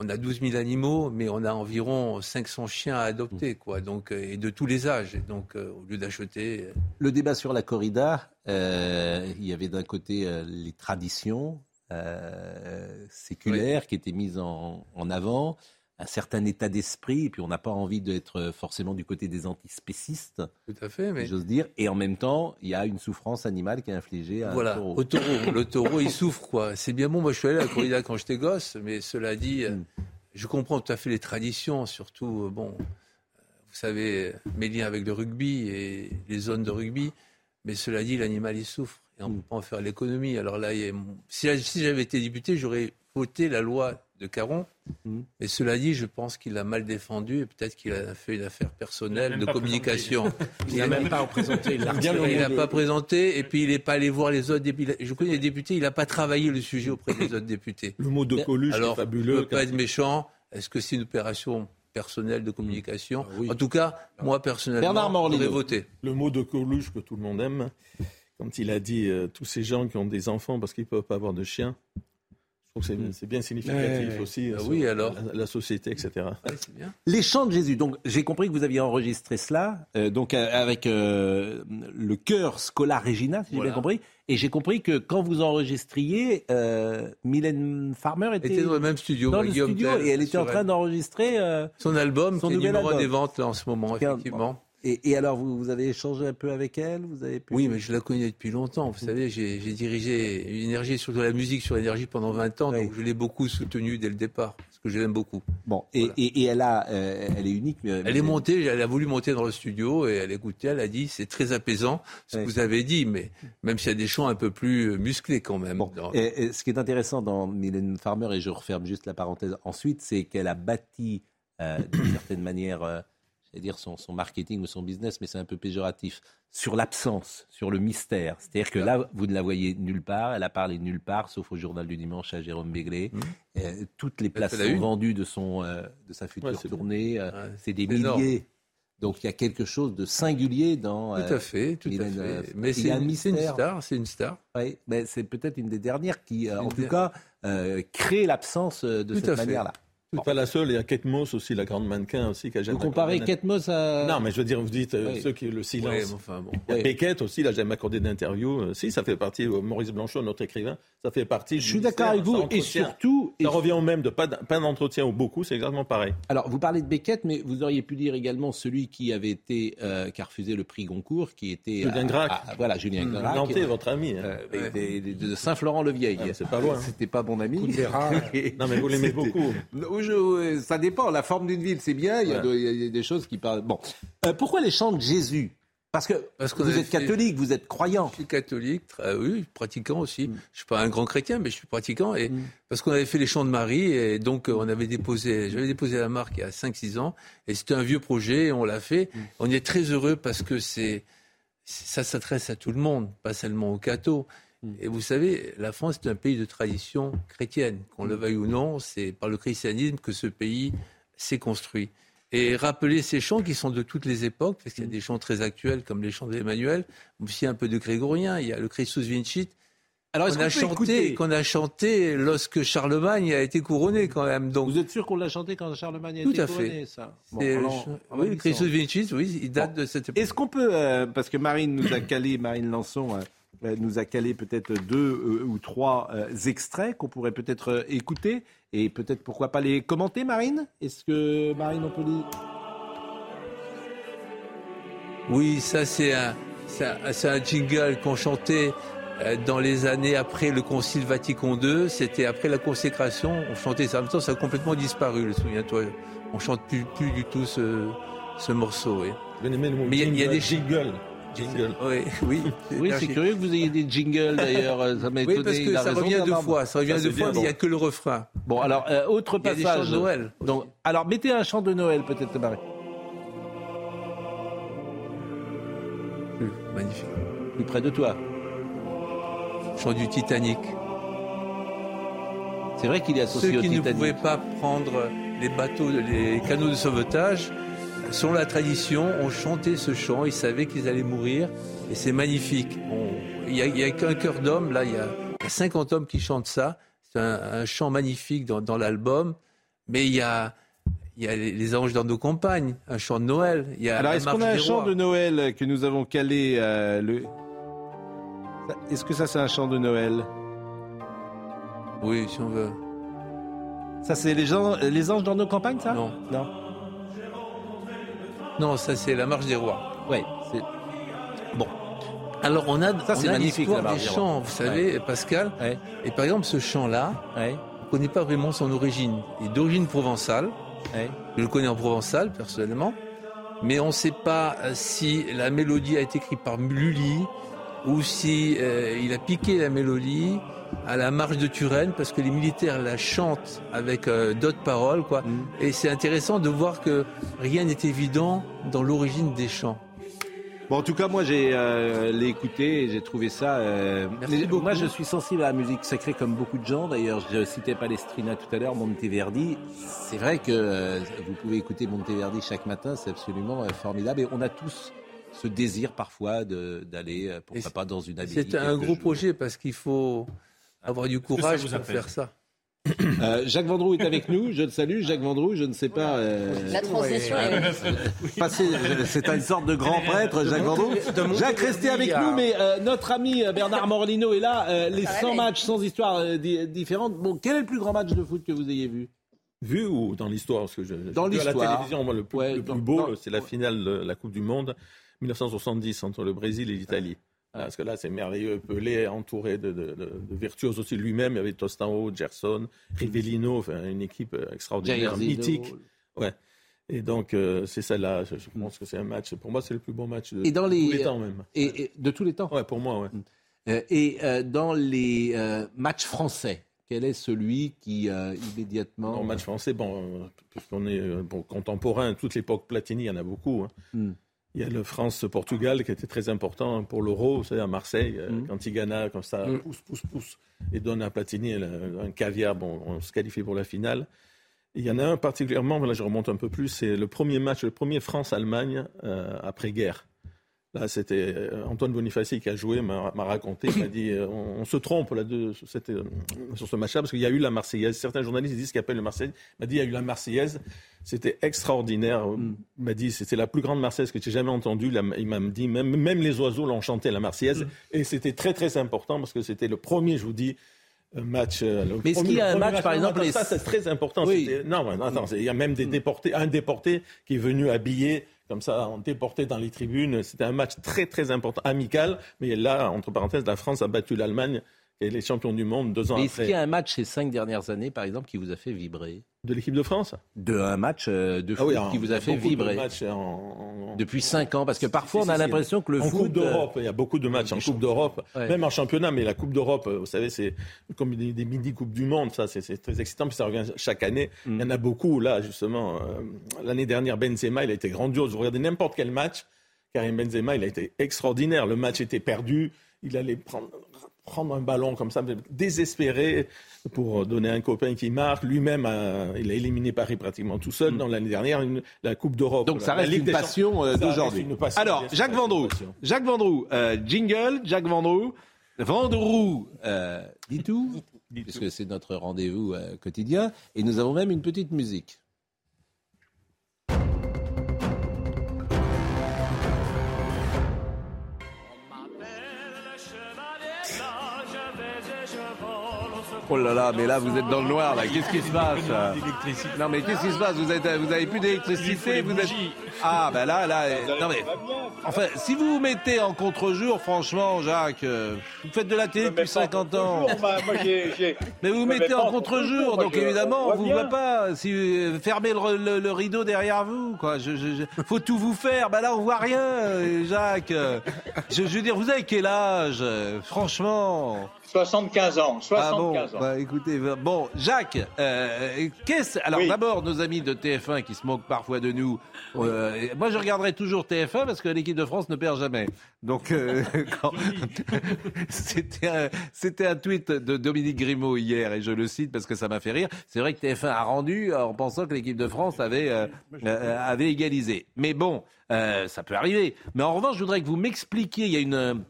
V: on a 12 000 animaux, mais on a environ 500 chiens à adopter, quoi. Donc, euh, et de tous les âges. donc, euh, au lieu d'acheter.
B: Le débat sur la corrida, il y avait d'un côté les traditions euh, séculaire qui était mise en, avant, un certain état d'esprit, et puis on n'a pas envie d'être forcément du côté des antispécistes.
V: Tout à fait, mais
B: j'ose dire. Et en même temps, il y a une souffrance animale qui est infligée à
V: voilà.
B: un taureau.
V: Au taureau, le taureau, il souffre quoi. C'est bien bon. Moi, je suis allé à la corrida quand j'étais gosse, mais cela dit, hmm. je comprends tout à fait les traditions, surtout bon. Vous savez, mes liens avec le rugby et les zones de rugby, mais cela dit, l'animal il souffre et on ne peut pas en faire l'économie. Alors là, si, j'avais été député, j'aurais voté la loi de Caron. Mm. Mais cela dit, je pense qu'il a mal défendu et peut-être qu'il a fait une affaire personnelle de communication.
N: Il n'a même pas représenté.
V: Il n'a pas présenté et puis il n'est pas allé voir les autres députés. Je connais les députés, il n'a pas travaillé le sujet auprès des autres députés.
L: Le mot de Coluche
V: est
L: fabuleux.
V: ne peut pas être méchant. Est-ce que c'est une opération personnelle de communication? Ah En tout cas, moi personnellement, j'aurais voté.
L: Le mot de Coluche que tout le monde aime, quand il a dit euh, tous ces gens qui ont des enfants parce qu'ils ne peuvent pas avoir de chiens, je trouve que c'est bien significatif aussi.
V: Ah oui, alors
L: la, société, etc.
B: bien. Les chants de Jésus. Donc, j'ai compris que vous aviez enregistré cela, euh, donc euh, avec le chœur Scola Regina, si j'ai bien compris. Et j'ai compris que quand vous enregistriez, Mylène Farmer était,
V: dans le même studio,
B: dans le studio et elle était en train d'enregistrer
V: son album, son qui est numéro des ventes en ce moment, effectivement.
B: Et, alors, vous, vous, avez échangé un peu avec elle vous avez
V: Oui, mais je la connais depuis longtemps. Vous savez, j'ai dirigé une énergie sur de la musique sur l'énergie pendant 20 ans, donc je l'ai beaucoup soutenue dès le départ, parce que je l'aime beaucoup.
B: Bon, et, et, elle, a, euh, elle est unique.
V: Mais, elle est montée, elle a voulu monter dans le studio, et elle écoutait, elle a dit, c'est très apaisant ce que vous avez dit, mais même s'il y a des chants un peu plus euh, musclés quand même. Bon,
B: et, ce qui est intéressant dans Mylène Farmer, et je referme juste la parenthèse ensuite, c'est qu'elle a bâti euh, d'une certaine manière c'est-à-dire son, marketing ou son business, mais c'est un peu péjoratif, sur l'absence, sur le mystère. C'est-à-dire que là, vous ne la voyez nulle part, elle a parlé nulle part, sauf au Journal du Dimanche à Jérôme Béglé. Mmh. Euh, toutes les places sont vendues de, son, euh, de sa future tournée, euh, c'est des milliers. Donc il y a quelque chose de singulier dans.
V: Tout à fait, tout à fait. Mais c'est une, star, c'est une star.
B: Oui, mais c'est peut-être une des dernières qui, en tout cas, crée l'absence de cette manière-là.
L: C'est pas la seule, il y a Kate Moss aussi, la grande mannequin aussi. Qui a
B: vous comparez Kate Moss à...
L: Non, mais je veux dire, vous dites euh, ceux qui le silence. enfin, bon. Il y a Beckett aussi, là, jamais accordé d'interview. Euh, si, ça fait partie, euh, Maurice Blanchot, notre écrivain, ça fait partie.
B: Je suis d'accord avec vous, et surtout...
L: Ça revient au même de pas d'entretien ou beaucoup, c'est exactement pareil.
B: Alors, vous parlez de Beckett, mais vous auriez pu dire également celui qui avait été, qui a refusé le prix Goncourt, qui était...
L: Julien Gracq.
B: voilà, Julien mmh.
L: Gracq. Nantais, votre ami. Hein.
B: de Saint-Florent-le-Vieil.
L: Ah, c'est pas loin.
B: C'était pas mon ami.
L: non, mais vous l'aimez beaucoup.
B: Ça dépend. La forme d'une ville, c'est bien. Il y, a des choses qui parlent. Bon. Euh, pourquoi les chants de Jésus parce que, Parce vous êtes catholique, vous êtes croyant.
V: Je suis catholique, oui, pratiquant aussi. Mm. Je ne suis pas un grand chrétien, mais je suis pratiquant. Et mm. Parce qu'on avait fait les chants de Marie, et donc euh, on avait déposé, j'avais déposé la marque il y a 5-6 ans, et c'était un vieux projet, et on l'a fait. Mm. On est très heureux parce que c'est, ça s'adresse à tout le monde, pas seulement aux cathos. Et vous savez, la France est un pays de tradition chrétienne. Qu'on le veuille ou non, c'est par le christianisme que ce pays s'est construit. Et rappeler ces chants qui sont de toutes les époques, parce qu'il y a des chants très actuels comme les chants d'Emmanuel, aussi un peu de grégorien, il y a le Christus Vincit, alors, qu'on a, chanté, qu'on a chanté lorsque Charlemagne a été couronné quand même. Donc...
B: Vous êtes sûr qu'on l'a chanté quand Charlemagne a été couronné ça?
V: Bon, Oui, Christus Vincit, oui, il date de cette époque.
B: Est-ce qu'on peut, euh, parce que Marine nous a calé, Marine Lançon, euh, nous a calé peut-être deux euh, ou trois euh, extraits qu'on pourrait peut-être écouter et peut-être pourquoi pas les commenter, Marine? Est-ce que Marine, on peut les...
V: Oui, ça c'est un, c'est un, jingle qu'on chantait dans les années après le Concile Vatican II. C'était après la consécration. On chantait ça. En même temps, ça a complètement disparu, souviens-toi. On chante plus, plus du tout ce, ce morceau. Oui.
U: Mais il y, a des jingles.
V: Oui, oui.
B: oui c'est curieux que vous ayez des jingles d'ailleurs. Ça m'a
V: étonné. Oui, parce que ça revient deux fois. Ça revient deux fois, mais il n'y a que le refrain.
B: Bon, alors, euh, autre passage.
V: Il y a des chants de Noël.
B: Donc, alors, mettez un chant de Noël, peut-être, Marie.
V: Magnifique.
B: Plus près de toi.
V: Chant du Titanic.
B: C'est vrai qu'il est associé
V: au Titanic.
B: Ceux
V: qui ne pouvaient pas prendre les bateaux, les canaux de sauvetage, Selon la tradition, on chantait ce chant, ils savaient qu'ils allaient mourir, et c'est magnifique. Il n'y a, qu'un cœur d'homme, là, il y, a, 50 hommes qui chantent ça. C'est un, chant magnifique dans, l'album, mais il y a, les anges dans nos campagnes, un chant de Noël. Il y a
B: Alors, est-ce qu'on a un chant de Noël que nous avons calé euh, le... Est-ce que ça, c'est un chant de Noël?
V: Oui, si on veut.
B: Ça, c'est les, les anges dans nos campagnes, ça?
V: Non.
B: Non.
V: Non, ça c'est la marche des rois.
B: Oui, c'est.
V: Bon. Alors on a, ça, on a l'histoire des chants, vous savez, Pascal. Et par exemple, ce chant-là, on ne connaît pas vraiment son origine. Il est d'origine provençale. Je le connais en provençal, personnellement. Mais on ne sait pas euh, si la mélodie a été écrite par Lully ou si euh, il a piqué la mélodie à la marche de Turenne parce que les militaires la chantent avec euh, d'autres paroles, quoi. Mm. Et c'est intéressant de voir que rien n'est évident dans l'origine des chants.
B: Bon, en tout cas, moi, j'ai euh, écouté et j'ai trouvé ça. Euh, moi, je suis sensible à la musique sacrée comme beaucoup de gens. D'ailleurs, je citais Palestrina tout à l'heure, Monteverdi. C'est vrai que vous pouvez écouter Monteverdi chaque matin, c'est absolument formidable. Et on a tous ce désir parfois d'aller, pourquoi pas, dans une abbaye.
V: C'est un gros projet parce qu'il faut avoir du courage pour faire ça.
B: Euh, Jacques Vendroux est avec nous, je le salue. Jacques Vendroux, je ne sais pas.
M: Euh, La transition est.
B: C'est une sorte de grand prêtre, Jacques Vendroux. Jacques, restez avec nous, mais euh, notre ami Bernard Morlino est là. les 100 matchs sans histoire différente. Bon, quel est le plus grand match de foot que vous ayez vu?
U: Vu ou dans l'histoire?
B: Dans l'histoire.
U: la télévision, moi, le plus, beau, c'est la finale de la Coupe du Monde 1970 entre le Brésil et l'Italie. Parce que là, c'est merveilleux. Pelé entouré de, de, de, virtuoses aussi lui-même. Il y avait Tostao, Gerson, Rivellino, enfin, une équipe euh, extraordinaire, mythique. Ouais. Et donc, euh, c'est celle-là. Je, pense que c'est un match. Pour moi, c'est le plus bon match de, tous les temps, même.
B: Et, de tous les temps
U: Ouais, pour moi, ouais.
B: Euh, et dans les matchs français, quel est celui qui immédiatement.
U: En match français, bon, puisqu'on est bon, contemporain, toute l'époque Platini, il y en a beaucoup. Hein. Hmm. Il y a le France-Portugal qui était très important pour l'euro, c'est à Marseille, euh, mm. quand il gagne comme ça, mm. pousse, pousse, pousse, et donne à Platini un caviar, bon, on se qualifie pour la finale. il y en a un particulièrement, là je remonte un peu plus, c'est le premier match, le premier France-Allemagne euh, après-guerre. Là, c'était euh, Antoine Bonifaci qui a joué, m'a raconté, m'a dit euh, on, se trompe là, de, sur, euh, sur ce match-là, parce qu'il y a eu la Marseillaise. Certains journalistes disent qu'ils appellent le Marseillaise. Il m'a dit il y a eu la Marseillaise. C'était extraordinaire. Mm. Il m'a dit c'était la plus grande Marseillaise que j'ai jamais entendue. Il m'a dit même, même les oiseaux l'ont chanté, la Marseillaise. Mm. Et c'était très, très important parce que c'était le premier, je vous dis, match.
B: Mais est-ce qu'il y a un match, par exemple
U: Ça, c'est très important. Non, attends, il y a même des déportés, un déporté qui est venu habiller comme ça, on déporté dans les tribunes. C'était un match très très important, amical. Mais là, entre parenthèses, la France a battu l'Allemagne et les champions du monde deux ans après.
B: Est-ce qu'il y a un match ces cinq dernières années, par exemple, qui vous a fait vibrer
U: De l'équipe de France?
B: De un match euh, de ah foot qui vous a fait vibrer Depuis cinq ans, parce que parfois on a l'impression que le
U: en
B: foot.
U: Coupe d'Europe, il y a beaucoup de matchs en Coupe d'Europe, même en championnat, mais la Coupe d'Europe, vous savez, c'est comme des, mini coupes du monde, ça, c'est très excitant, puis ça revient chaque année. Mm. Il y en a beaucoup là, justement. Euh, l'année dernière, Benzema, il a été grandiose. Vous regardez n'importe quel match, Karim Benzema, il a été extraordinaire. Le match était perdu, il allait prendre prendre un ballon comme ça, désespéré pour donner un copain qui marque. Lui-même, il a éliminé Paris pratiquement tout seul mm. dans l'année dernière, la Coupe d'Europe.
B: Donc ça reste une passion euh, d'aujourd'hui. Alors, Jacques Vendroux, Jacques Vendroux, euh, jingle, Jacques Vendroux. Vendroux, euh, dit tout, puisque c'est notre rendez-vous euh, quotidien. Et nous avons même une petite musique. Oh là là, mais là vous êtes dans le noir là. Qu'est-ce qui se passe Non mais qu'est-ce qui se passe? Vous êtes, vous avez plus d'électricité Vous êtes ah ben là là. Non mais enfin si vous vous mettez en contre-jour, franchement, Jacques, euh, vous faites de la télé depuis 50 ans. Mais vous vous mettez en contre-jour, donc évidemment on vous voit pas. Si euh, fermez le, rideau derrière vous, quoi. Je, faut tout vous faire. Ben là on voit rien, Jacques. Je, je veux dire, vous avez quel âge Franchement?
Y: 75 ans. 75
B: ah bon,
Y: ans.
B: Bah, écoutez, bon, Jacques, euh, qu'est-ce. Alors d'abord, nos amis de TF1 qui se moquent parfois de nous. Euh, moi, je regarderai toujours TF1 parce que l'équipe de France ne perd jamais. Donc, euh, c'était un, c'était un tweet de Dominique Grimaud hier et je le cite parce que ça m'a fait rire. C'est vrai que TF1 a rendu en pensant que l'équipe de France avait, avait égalisé. Mais bon, ça peut arriver. Mais en revanche, je voudrais que vous m'expliquiez. Il y a une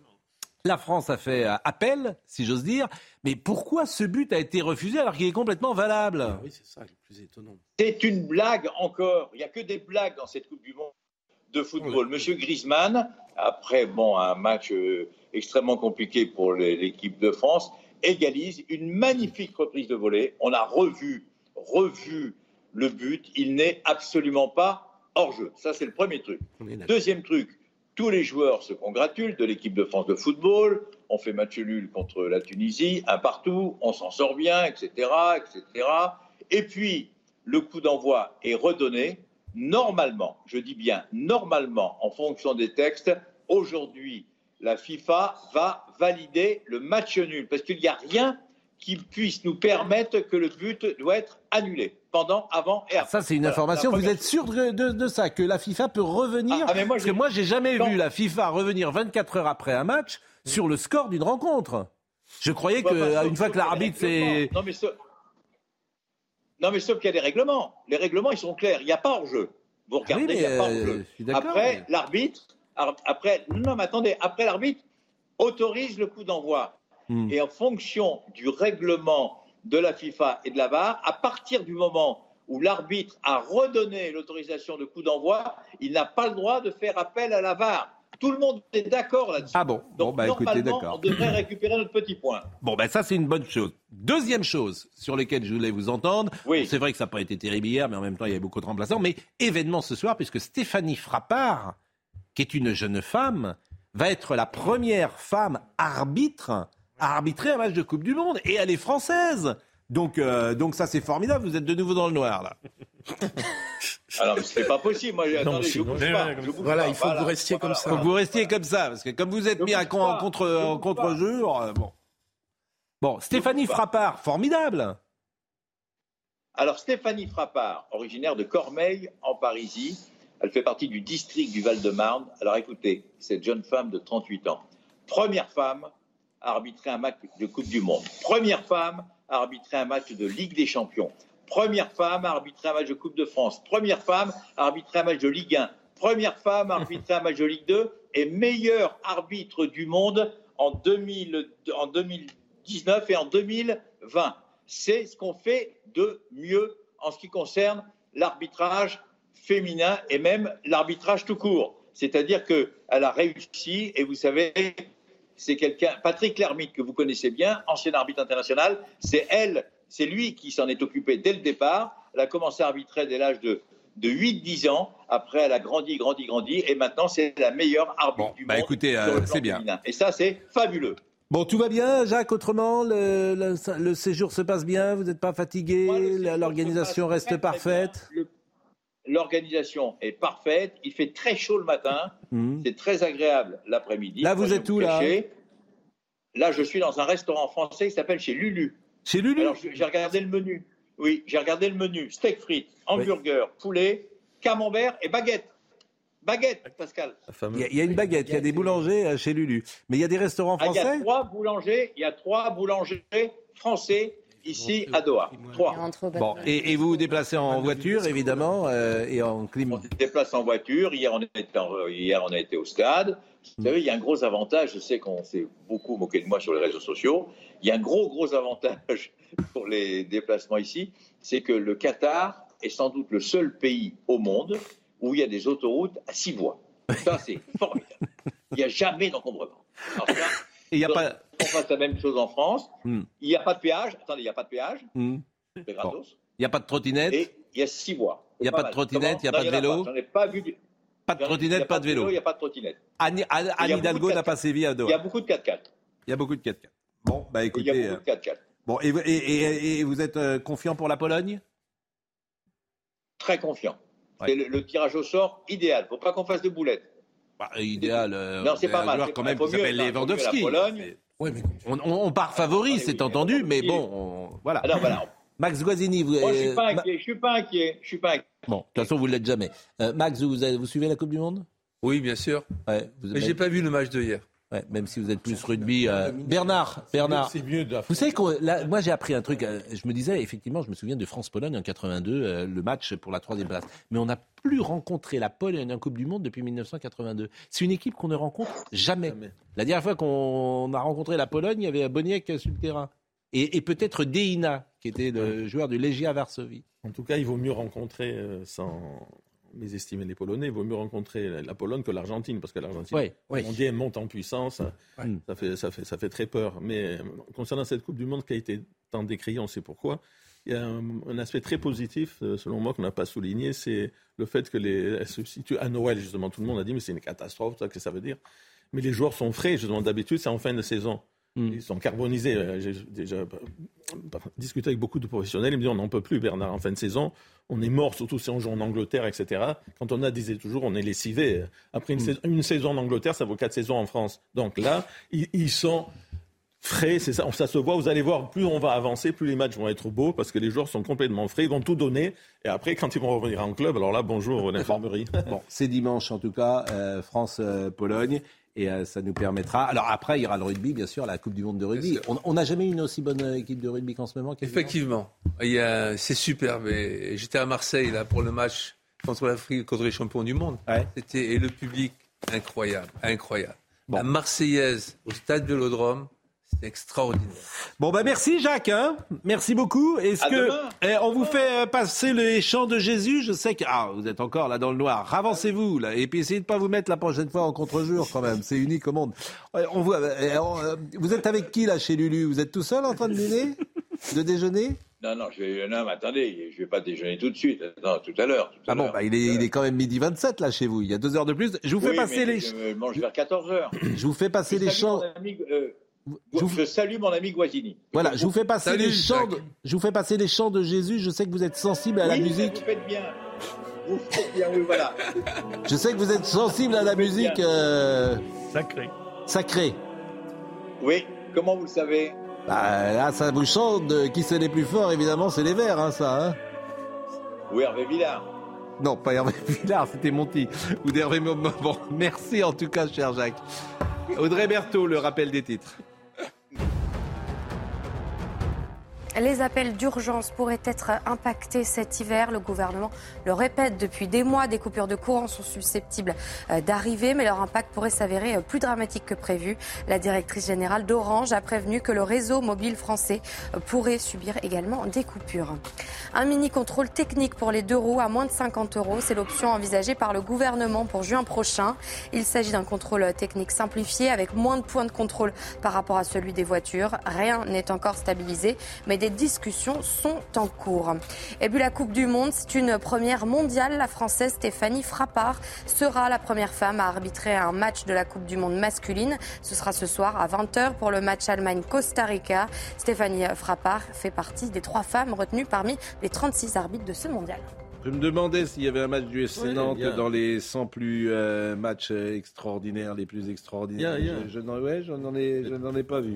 B: la France a fait euh, appel, si j'ose dire. Mais pourquoi ce but a été refusé alors qu'il est complètement valable
Y: ah Oui, c'est ça le plus étonnant. C'est une blague encore. Il n'y a que des blagues dans cette Coupe du Monde de football. Monsieur Griezmann, après bon, un match euh, extrêmement compliqué pour l'équipe de France, égalise une magnifique reprise de volée. On a revu, revu le but. Il n'est absolument pas hors jeu. Ça, c'est le premier truc. Deuxième truc, tous les joueurs se congratulent de l'équipe de France de football. On fait match nul contre la Tunisie, un partout, on s'en sort bien, etc., etc. Et puis, le coup d'envoi est redonné. Normalement, je dis bien normalement, en fonction des textes, aujourd'hui, la FIFA va valider le match nul parce qu'il n'y a rien qui puisse nous permettre que le but doit être annulé pendant, avant et après.
B: Ça, c'est une information. Vous êtes sûr de, ça, que la FIFA peut revenir? Ah, Parce que moi, j'ai jamais vu la FIFA revenir 24 heures après un match sur le score d'une rencontre. Je croyais que une fois que l'arbitre c'est.
Y: Non mais, non mais sauf qu'il y a des règlements. Les règlements, ils sont clairs. Il n'y a pas hors-jeu. Vous ah regardez, il n'y a pas hors-jeu. Euh, après, l'arbitre, après, non mais attendez, après l'arbitre autorise le coup d'envoi. Hmm. Et en fonction du règlement de la FIFA et de la VAR, à partir du moment où l'arbitre a redonné l'autorisation de coup d'envoi, il n'a pas le droit de faire appel à la VAR. Tout le monde est d'accord là-dessus.
B: Ah bon
Y: Donc
B: bah,
Y: normalement, on devrait récupérer notre petit point.
B: Bon, ben ça c'est une bonne chose. Deuxième chose sur laquelle je voulais vous entendre. Oui. C'est vrai que ça n'a pas été terrible hier, mais en même temps il y a beaucoup de remplaçants. Mais événement ce soir, puisque Stéphanie Frappard, qui est une jeune femme, va être la première femme arbitre à arbitrer un match de Coupe du Monde et elle est française. Donc, euh, donc ça c'est formidable. Vous êtes de nouveau dans le noir là.
Y: Alors c'est pas possible. Moi, attendez, je bouge pas.
B: voilà, il faut que vous restiez comme ça. Il faut que vous restiez comme ça parce que comme vous êtes mis à en contre en contre-jour, euh, bon. Bon, Stéphanie Frappard, formidable.
Y: Alors Stéphanie Frappard, originaire de Cormeil en Parisie, elle fait partie du district du Val-de-Marne. Alors écoutez, cette jeune femme de 38 ans, première femme à arbitrer un match de Coupe du Monde. Première femme arbitrer un match de Ligue des Champions. Première femme à arbitrer un match de Coupe de France. Première femme à arbitrer un match de Ligue 1. Première femme à arbitrer un match de Ligue 2 et meilleur arbitre du monde en, 2000, en 2019 et en 2020. C'est ce qu'on fait de mieux en ce qui concerne l'arbitrage féminin et même l'arbitrage tout court. C'est-à-dire qu'elle a réussi, et vous savez, c'est quelqu'un, Patrick Lermite, que vous connaissez bien, ancien arbitre international, c'est elle, c'est lui qui s'en est occupé dès le départ. Elle a commencé à arbitrer dès l'âge de, de 8-10 ans. Après, elle a grandi, grandi, grandi. Et maintenant, c'est la meilleure arbitre du
B: bah
Y: monde.
B: Écoutez, euh, c'est bien.
Y: Et ça, c'est fabuleux.
B: Bon, tout va bien, Jacques, autrement, le, séjour se passe bien, vous n'êtes pas fatigué, l'organisation reste parfaite
Y: L'organisation est parfaite. Il fait très chaud le matin. Mmh. C'est très agréable l'après-midi.
B: Là, vous êtes où là
Y: Là, je suis dans un restaurant français qui s'appelle chez Lulu.
B: Chez Lulu
Y: Alors, j'ai regardé le menu. Oui, j'ai regardé le menu. Steak frites, hamburger, poulet, camembert et baguette. Baguette, Pascal.
B: Il y, a, une baguette, il y a des boulangers euh, chez Lulu. Mais il y a des restaurants français
Y: ah, Il y a trois boulangers, il y a trois boulangers français ici à Doha. Trois.
B: Bon, et, vous vous déplacez en voiture, évidemment, euh, et en clim.
Y: On se déplace en voiture. Hier, on, était hier, on a été au stade. Vous savez, il y a un gros avantage. Je sais qu'on s'est beaucoup moqué de moi sur les réseaux sociaux. Il y a un gros, gros avantage pour les déplacements ici. C'est que le Qatar est sans doute le seul pays au monde où il y a des autoroutes à six voies. Ça, c'est formidable. Il n'y a jamais d'encombrement.
B: Et il n'y a pas.
Y: On fasse la même chose en France. Hmm. Il n'y a pas de péage. Attendez, il n'y a pas de péage.
B: Hmm. C'est gratos. Il n'y a pas de trottinette.
Y: Et il y a six voies.
B: Il n'y a pas, de trottinette, il n'y a pas de vélo.
Y: J'en ai pas vu.
B: Pas de trottinette, pas de vélo.
Y: Il n'y a pas de trottinette.
B: Anne, Hidalgo n'a pas sévi à Doha.
Y: Il y a beaucoup de 4x4.
B: Il y a beaucoup de 4x4. Bon, bah écoutez.
Y: Il y a beaucoup de 4x4. Euh,
B: bon, et, vous êtes euh, confiant pour la Pologne
Y: Très confiant. C'est le, tirage au sort idéal. Il ne faut pas qu'on fasse de boulettes.
B: Bah, idéal. Euh,
Y: non, c'est pas mal.
B: quand même qui s'appelle Lewandowski. Ouais, mais... on, on, part favori, c'est entendu, mais bon, voilà.
Y: Alors, voilà.
B: Max Guazzini, vous.
Y: Moi, je suis pas inquiet. Je suis pas inquiet. Je suis pas inquiet.
B: Bon, de toute façon, vous ne l'êtes jamais. Euh, Max, vous, vous, suivez la Coupe du Monde?
V: Oui, bien sûr.
B: Ouais,
V: vous Mais j'ai pas vu le match de hier.
B: Ouais, même si vous êtes plus rugby. Euh, Bernard, Bernard. C'est mieux Vous savez que moi j'ai appris un truc. Euh, je me disais effectivement, je me souviens de France-Pologne en 82, euh, le match pour la troisième place. Mais on n'a plus rencontré la Pologne en Coupe du Monde depuis 1982. C'est une équipe qu'on ne rencontre jamais. La dernière fois qu'on a rencontré la Pologne, il y avait Boniek sur le terrain. Et, peut-être Deina, qui était le joueur du Legia Varsovie.
U: En tout cas, il vaut mieux rencontrer sans, estimer les Polonais, il vaut mieux rencontrer la Pologne que l'Argentine, parce que l'Argentine, oui, oui. monte en puissance, ça, fait, ça, fait, ça fait très peur. Mais euh, concernant cette Coupe du Monde qui a été tant décriée, on sait pourquoi, il y a un, aspect très positif, euh, selon moi, qu'on n'a pas souligné, c'est le fait que les, se situe à Noël, justement. Tout le monde a dit, mais c'est une catastrophe, ça, que ça veut dire? Mais les joueurs sont frais, justement. D'habitude, c'est en fin de saison. Hmm. Ils sont carbonisés. Euh, j'ai déjà discuté avec beaucoup de professionnels. Ils me disent on n'en peut plus, Bernard, en fin de saison. On est mort, surtout si on joue en Angleterre, etc. Quand on a, disait toujours, on est lessivé. Après une, saison, une saison en Angleterre, ça vaut quatre saisons en France. Donc là, ils, sont frais, c'est ça, ça se voit. Vous allez voir, plus on va avancer, plus les matchs vont être beaux parce que les joueurs sont complètement frais, ils vont tout donner. Et après, quand ils vont revenir en club, alors là, bonjour l'infirmerie.
B: Bon, c'est dimanche en tout cas, euh, France-Pologne. Et euh, ça nous permettra. Alors après, il y aura le rugby, bien sûr, la Coupe du Monde de rugby. On n'a jamais eu une aussi bonne équipe de rugby qu'en ce moment.
V: Effectivement. C'est superbe. J'étais à Marseille là, pour le match contre l'Afrique, contre les champions du monde. C'était Et le public, incroyable, incroyable. La Marseillaise au stade Vélodrome, c'est extraordinaire.
B: Bon, bah merci Jacques. Hein merci beaucoup. Est-ce que eh, on vous fait euh, passer les chants de Jésus? Je sais que ah, vous êtes encore là dans le noir. Avancez-vous là et puis essayez de pas vous mettre la prochaine fois en contre-jour quand même. C'est unique au monde. On voit. Eh, euh, vous êtes avec qui là chez Lulu? Vous êtes tout seul en train de dîner? De déjeuner?
Y: Non, non, je vais, non, mais attendez, je vais pas déjeuner tout de suite. Non, tout à l'heure.
B: Ah bon, bah, il, est, il est quand même midi 27 là chez vous. Il y a deux heures de plus. Je vous fais passer les.
Y: Je mange vers 14 heures.
B: Je vous fais passer les chants.
Y: Je, salue mon ami Guazzini.
B: Voilà, je vous fais passer les chants. De, je vous fais passer les chants de Jésus. Je sais que vous êtes sensible à la musique.
Y: Vous faites bien. Vous faites bien. voilà.
B: Je sais que vous êtes sensible à la musique euh...
L: sacrée.
B: Sacrée.
Y: Oui. Comment vous le savez?
B: Bah, Là, ça vous chante. Qui c'est les plus forts Évidemment, c'est les Verts, hein, ça. Hein
Y: oui, Hervé Villard.
B: Non, pas Hervé Villard, c'était Monty. Ou d'Hervé Bon, merci en tout cas, cher Jacques. Audrey Berthaud, le rappel des titres.
C: Les appels d'urgence pourraient être impactés cet hiver. Le gouvernement le répète depuis des mois. Des coupures de courant sont susceptibles euh, d'arriver, mais leur impact pourrait s'avérer euh, plus dramatique que prévu. La directrice générale d'Orange a prévenu que le réseau mobile français euh, pourrait subir également des coupures. Un mini contrôle technique pour les deux roues à moins de 50 euros, c'est l'option envisagée par le gouvernement pour juin prochain. Il s'agit d'un contrôle technique simplifié avec moins de points de contrôle par rapport à celui des voitures. Rien n'est encore stabilisé, mais les discussions sont en cours. Et puis la Coupe du Monde, c'est une première mondiale. La Française Stéphanie Frappard sera la première femme à arbitrer un match de la Coupe du Monde masculine. Ce sera ce soir à 20h pour le match Allemagne-Costa Rica. Stéphanie Frappard fait partie des trois femmes retenues parmi les 36 arbitres de ce mondial.
B: Je me demandais s'il y avait un match du SC Nantes dans les 100 plus euh, matchs euh, extraordinaires, les plus extraordinaires. Je, n'en ai, ai, pas vu.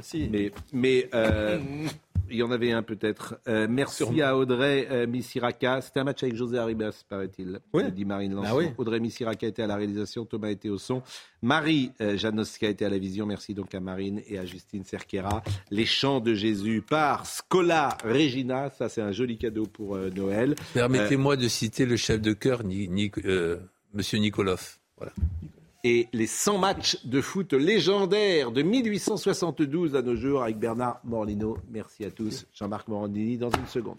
V: si.
B: Mais, mais euh, il y en avait un peut-être. Euh, merci à Audrey euh, Missiraka. C'était un match avec José Arribas, paraît-il. Oui. Dit Marine Lançon. Ah Audrey Missiraka était à la réalisation, Thomas était au son. Marie euh, Janoska était à la vision. Merci donc à Marine et à Justine Cerquera. Les chants de Jésus par Scola Regina. Ça, c'est un joli cadeau pour Noël.
V: Permettez-moi de citer le chef de chœur, Monsieur Nikolov. Voilà
B: et les 100 matchs de foot légendaires de 1872 à nos jours avec Bernard Morlino. Merci à tous. Jean-Marc Morandini dans une seconde.